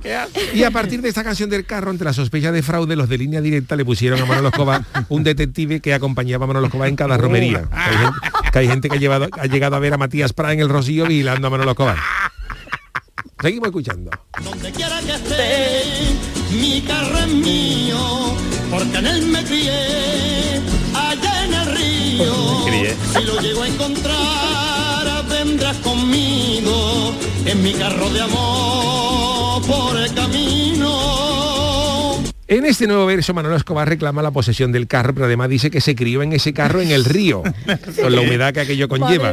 Y a partir de esta canción del carro, ante la sospecha de fraude, los de línea directa le pusieron a Manolo Escobar un detective que acompañaba a Manolo Escobar en cada romería. Que hay gente que, hay gente que ha, llevado- ha llegado a ver a Matías Prat en el Rocío vigilando a Manolo Escobar. Seguimos escuchando. Donde quiera que esté, mi carro es mío, porque en él me crié, allá Si lo llego a encontrar, vendrás conmigo, en mi carro de amor, por el camino. En este nuevo verso, Manolo Escobar reclama la posesión del carro, pero además dice que se crió en ese carro en el río, con la humedad que aquello conlleva.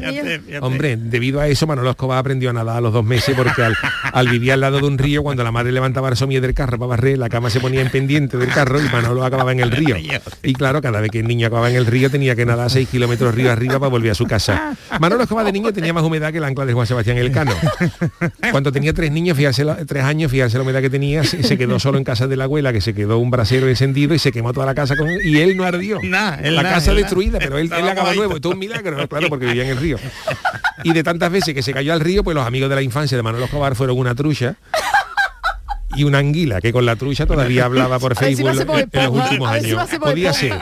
Hombre, debido a eso, Manolo Escobar aprendió a nadar a los dos meses porque al, al vivir al lado de un río, cuando la madre levantaba el somier del carro para barrer, la cama se ponía en pendiente del carro y Manolo acababa en el río. Y claro, cada vez que el niño acababa en el río tenía que nadar 6 kilómetros río arriba para volver a su casa. Manolo Escobar de niño tenía más humedad que el ancla de Juan Sebastián Elcano. Cuando tenía tres niños, fíjate la- tres años, fíjate la humedad que tenía, se, se quedó solo en casa de la abuela, que se quedó quedó un brasero encendido y se quemó toda la casa con y él no ardió. Nah, él la nah, casa él nah. destruida, pero él, él Estaba acaba nuevo, todo un milagro, claro, porque vivía en el río. Y de tantas veces que se cayó al río, pues los amigos de la infancia de Manuel Escobar fueron una trucha y una anguila, que con la trucha todavía hablaba por si Facebook en, los últimos si años. Podía ser.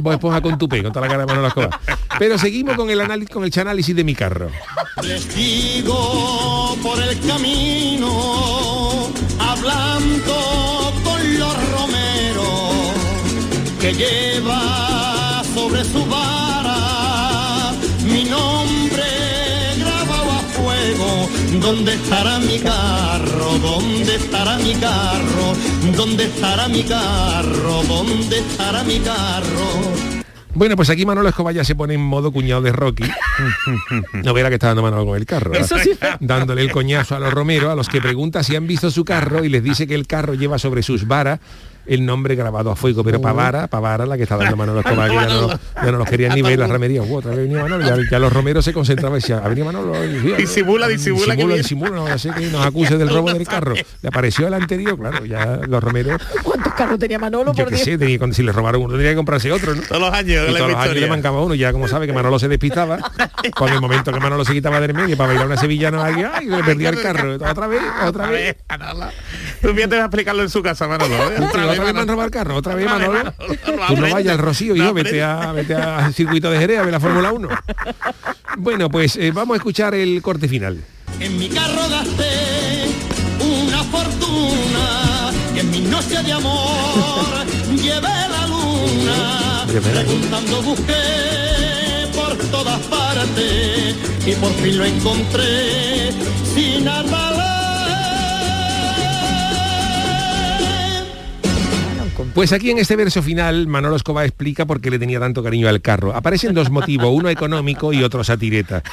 Vos esponja con tu con toda la cara de Manuel Escobar. Pero seguimos con el análisis, con el análisis de mi carro. Les sigo por el camino hablando que lleva sobre su vara mi nombre grabado a fuego. ¿Dónde estará mi carro? ¿Dónde estará mi carro? ¿Dónde estará mi carro? ¿Dónde estará mi carro? Bueno, pues aquí Manolo Escobar ya se pone en modo cuñado de Rocky. No verá que está dando Manolo con el carro. Eso sí. Dándole el coñazo a los romeros, a los que pregunta si han visto su carro y les dice que el carro lleva sobre sus varas el nombre grabado a fuego, pero Pavara, Pavara, la que está dando Manolo Escobar, que ya no, ya no los querían ni ver la remería. Uh, otra vez venía Manolo, ya, ya los romeros se concentraban y decían, "Ha venido Manolo. y- Disimula, disimula que Disimula, viene". disimula, no ya sé que nos acuse del robo del carro. Le apareció el anterior, claro, ya los romeros, ¿Cuántos carros tenía Manolo? yo Por qué sé, tenía- si le robaron uno, tenía que comprarse otro, ¿no? Todos los años, Y la todos los años le mancaba uno, ya como sabe que Manolo se despistaba, con el momento que Manolo se quitaba del medio para bailar una sevillana aquí, ay, le perdía el carro, otra vez, otra vez. Tú fíjate a explicarlo en su casa, Manolo. ¿eh? Otra vez me han robado el carro, otra vez Manolo. Tú no vayas al Rocío, No hijo, vete a, vete al circuito de Jerez a ver la Fórmula 1. Bueno, pues eh, vamos a escuchar el corte final. En mi carro gasté una fortuna y en mi noche de amor llevé la luna. Preguntando busqué por todas partes y por fin lo encontré sin Pues aquí en este verso final, Manolo Escobar explica por qué le tenía tanto cariño al carro. Aparecen dos motivos, uno económico y otro satireta.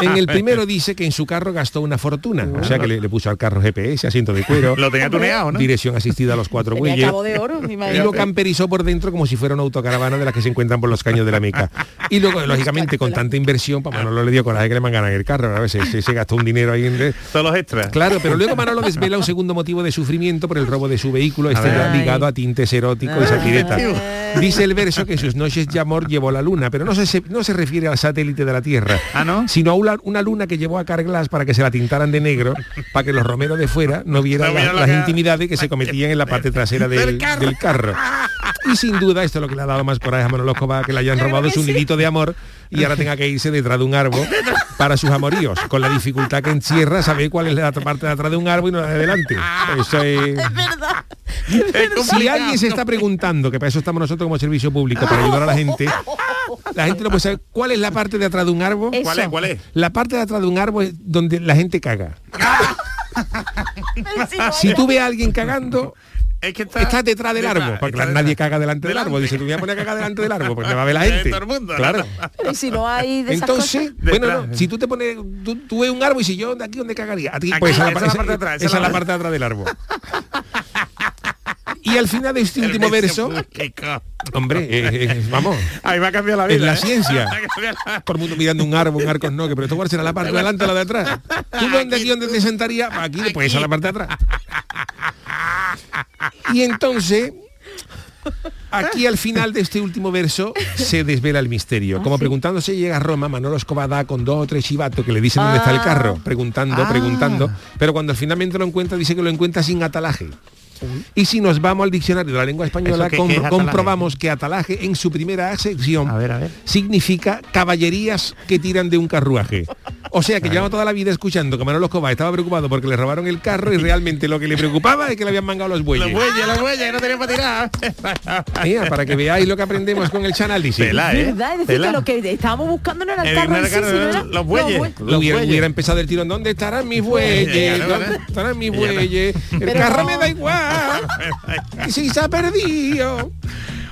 En el primero dice que en su carro gastó una fortuna, o sea que le, le puso al carro GPS, asiento de cuero, Lo tenía tuneado, ¿no? dirección asistida a los cuatro Tenía bueyes. cabo de oro, mi Y lo camperizó por dentro como si fuera una autocaravana de las que se encuentran por los caños de la Meca. Y luego, lógicamente, con tanta inversión, pues Manolo le dio coraje que le mangaran el carro. A veces se, se gastó un dinero ahí en... Todos los extras. Claro, pero luego Manolo desvela un segundo motivo de sufrimiento por el robo de su vehículo, este ligado a tintes eróticos y satireta. Dice el verso que en sus noches de amor llevó la luna, pero no se, no se refiere al satélite de la Tierra, Ah, ¿no? sino a una, una luna que llevó a Carglass para que se la tintaran de negro, para que los romeros de fuera no vieran No la- las que- intimidades que se cometían en la parte trasera del, Del carro. Y sin duda esto es lo que le ha dado más coraje a Manolo Escobar, que le hayan robado su sí. nidito de amor y ahora tenga que irse detrás de un árbol para sus amoríos, con la dificultad que encierra saber cuál es la parte de atrás de un árbol y no la de adelante. Eso es... verdad. Si alguien se está preguntando, que para eso estamos nosotros como servicio público, para ayudar a la gente, la gente no puede saber cuál es la parte de atrás de un árbol. Eso. ¿Cuál es? ¿Cuál es? La parte de atrás de un árbol es donde la gente caga. Si tú ves a alguien cagando, Es que está, estás detrás del detrás, árbol, porque nadie caga delante del árbol. Dice, tú me voy a poner a cagar delante del árbol, porque me va a ver la gente. Todo el mundo, ¿no? Claro. Pero ¿y si no hay de esas Entonces, cosas? bueno, no, si tú te pones, tú, tú ves un árbol y si yo de aquí donde cagaría, a ti, Aquí, pues esa es la parte de atrás, esa es la parte de atrás del árbol. Y al final de este último verso, hombre, eh, eh, vamos, A mí me ha cambiado la vida. en la ¿eh? ciencia. Todo el mundo mirando un árbol, un arco no, que pero esto cuál será la parte de adelante o la de atrás. ¿Tú dónde aquí donde te sentarías? Aquí, esa es la parte de atrás. Y entonces, aquí al final de este último verso se desvela el misterio. Como preguntándose llega a Roma, Manolo Escobar da con dos o tres chivatos que le dicen dónde está el carro, preguntando, preguntando, pero cuando finalmente lo encuentra dice que lo encuentra sin atalaje. Y si nos vamos al diccionario de la lengua española, comprobamos que atalaje en su primera acepción A ver, a ver. significa caballerías que tiran de un carruaje. O sea que llevamos toda la vida escuchando que Manolo Escobar estaba preocupado porque le robaron el carro y realmente lo que le preocupaba es que le habían mangado los bueyes. Los bueyes, los bueyes, que no tenía para tirar. Mira, para que veáis lo que aprendemos con el chanálisis. Tela, ¿eh? ¿Verdad? Es decir, Tela. que lo que estábamos buscando no era el El- carro sí, el carro, sino eran era los bueyes. Los hubiera, bueyes. hubiera empezado el tirón. ¿Dónde estarán mis bueyes? ¿Dónde estarán mis bueyes? El carro me da igual. Y si se ha perdido.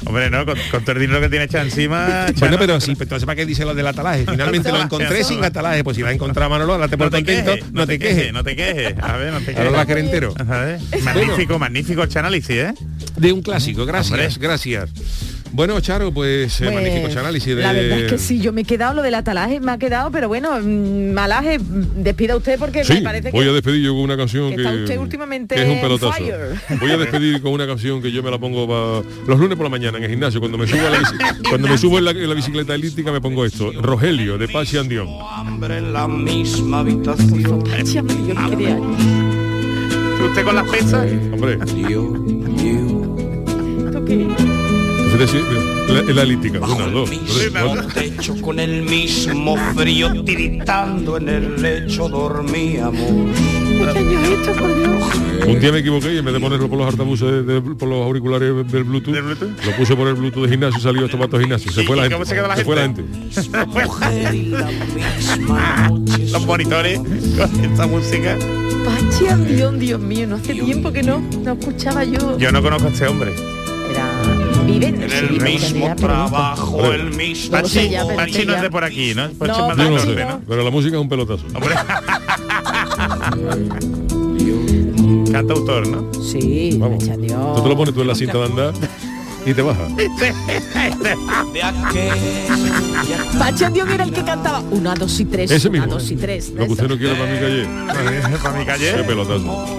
Hombre, no, con, con todo el dinero que tiene echado encima. Bueno, Chano, pero sí, pero entonces para qué dice lo del atalaje. Finalmente lo encontré sin atalaje. Pues si la encontrado Manolo, ahora te no te contento, quejes, no te quejes. no te quejes. A ver, no te quejes. entero. Magnífico, magnífico el análisis, ¿eh? De un clásico, gracias, Hombre. gracias. Bueno, Charo, pues, eh, Pues, magnífico ese análisis de... La verdad es que sí, yo me he quedado, lo del atalaje me ha quedado, pero bueno, mm, Malaje, mm, despida usted porque Sí, me parece voy que... a despedir yo con una canción que que, está usted últimamente que es un pelotazo. fire. Voy a despedir con una canción que yo me la pongo pa- los lunes por la mañana en el gimnasio. Cuando me subo, a la, bici- cuando me subo en, la, en la bicicleta elíptica me pongo esto. Rogelio, de Pachi and Dion. Hambre en la misma habitación. ¿Usted con las pesas? Hombre. Entonces, sí, la, en la elíptica. Una, dos, tres, cuatro. techo con el mismo frío tiritando en el lecho dormíamos. Un día me equivoqué y en vez de ponerlo por los altavoces, de- de- por los auriculares del Bluetooth, lo puse por el Bluetooth de gimnasio y salió esto para gimnasio. Se ¿Y- fue la gente. se fue la gente? Los monitores con esta música. Pachi Dios mío, no hace tiempo que no, no escuchaba yo. Yo no conozco a este hombre. En el mismo trabajo, el mismo... No sé ya, pero Pachi sé no ya. es de por aquí, ¿no? No, no norte, sé, ¿no? pero la música es un pelotazo. Canta autor, ¿no? Sí, Vamos. Tú te lo pones tú en la cinta de andar y te baja. Pachi Andión era el que cantaba una, dos y tres, Ese una, mismo. dos y tres. Lo que usted no quiere para mi calle. Para mi Qué calle. pelotazo.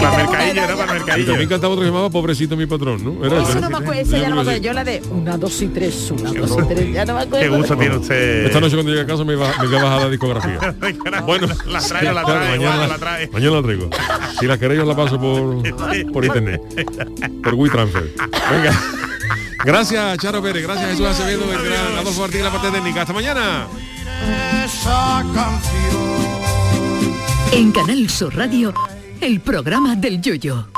Para mercadillo, ¿no? Para Y mercadillo. también cantaba otro que se llamaba Pobrecito mi patrón, ¿no? Era Eso ese. no me acuerdo, esa ya no me acuerdo. Yo la de una, dos y tres, una, dos y tres, ya no me acuerdo. Qué gusto tiene usted. Esta noche cuando llegue a casa me, va, me voy a bajar la discografía. bueno, la trae o la Claro, trae, mañana, igual la trae. mañana la traigo. Si la queréis os la paso por, por internet. Por WeTransfer. Venga. Gracias, Charo Pérez. Gracias, Jesús Acevedo, el gran Adolfo Martín, la parte técnica. Hasta mañana. En Canal Sur Radio, el programa del Yoyo.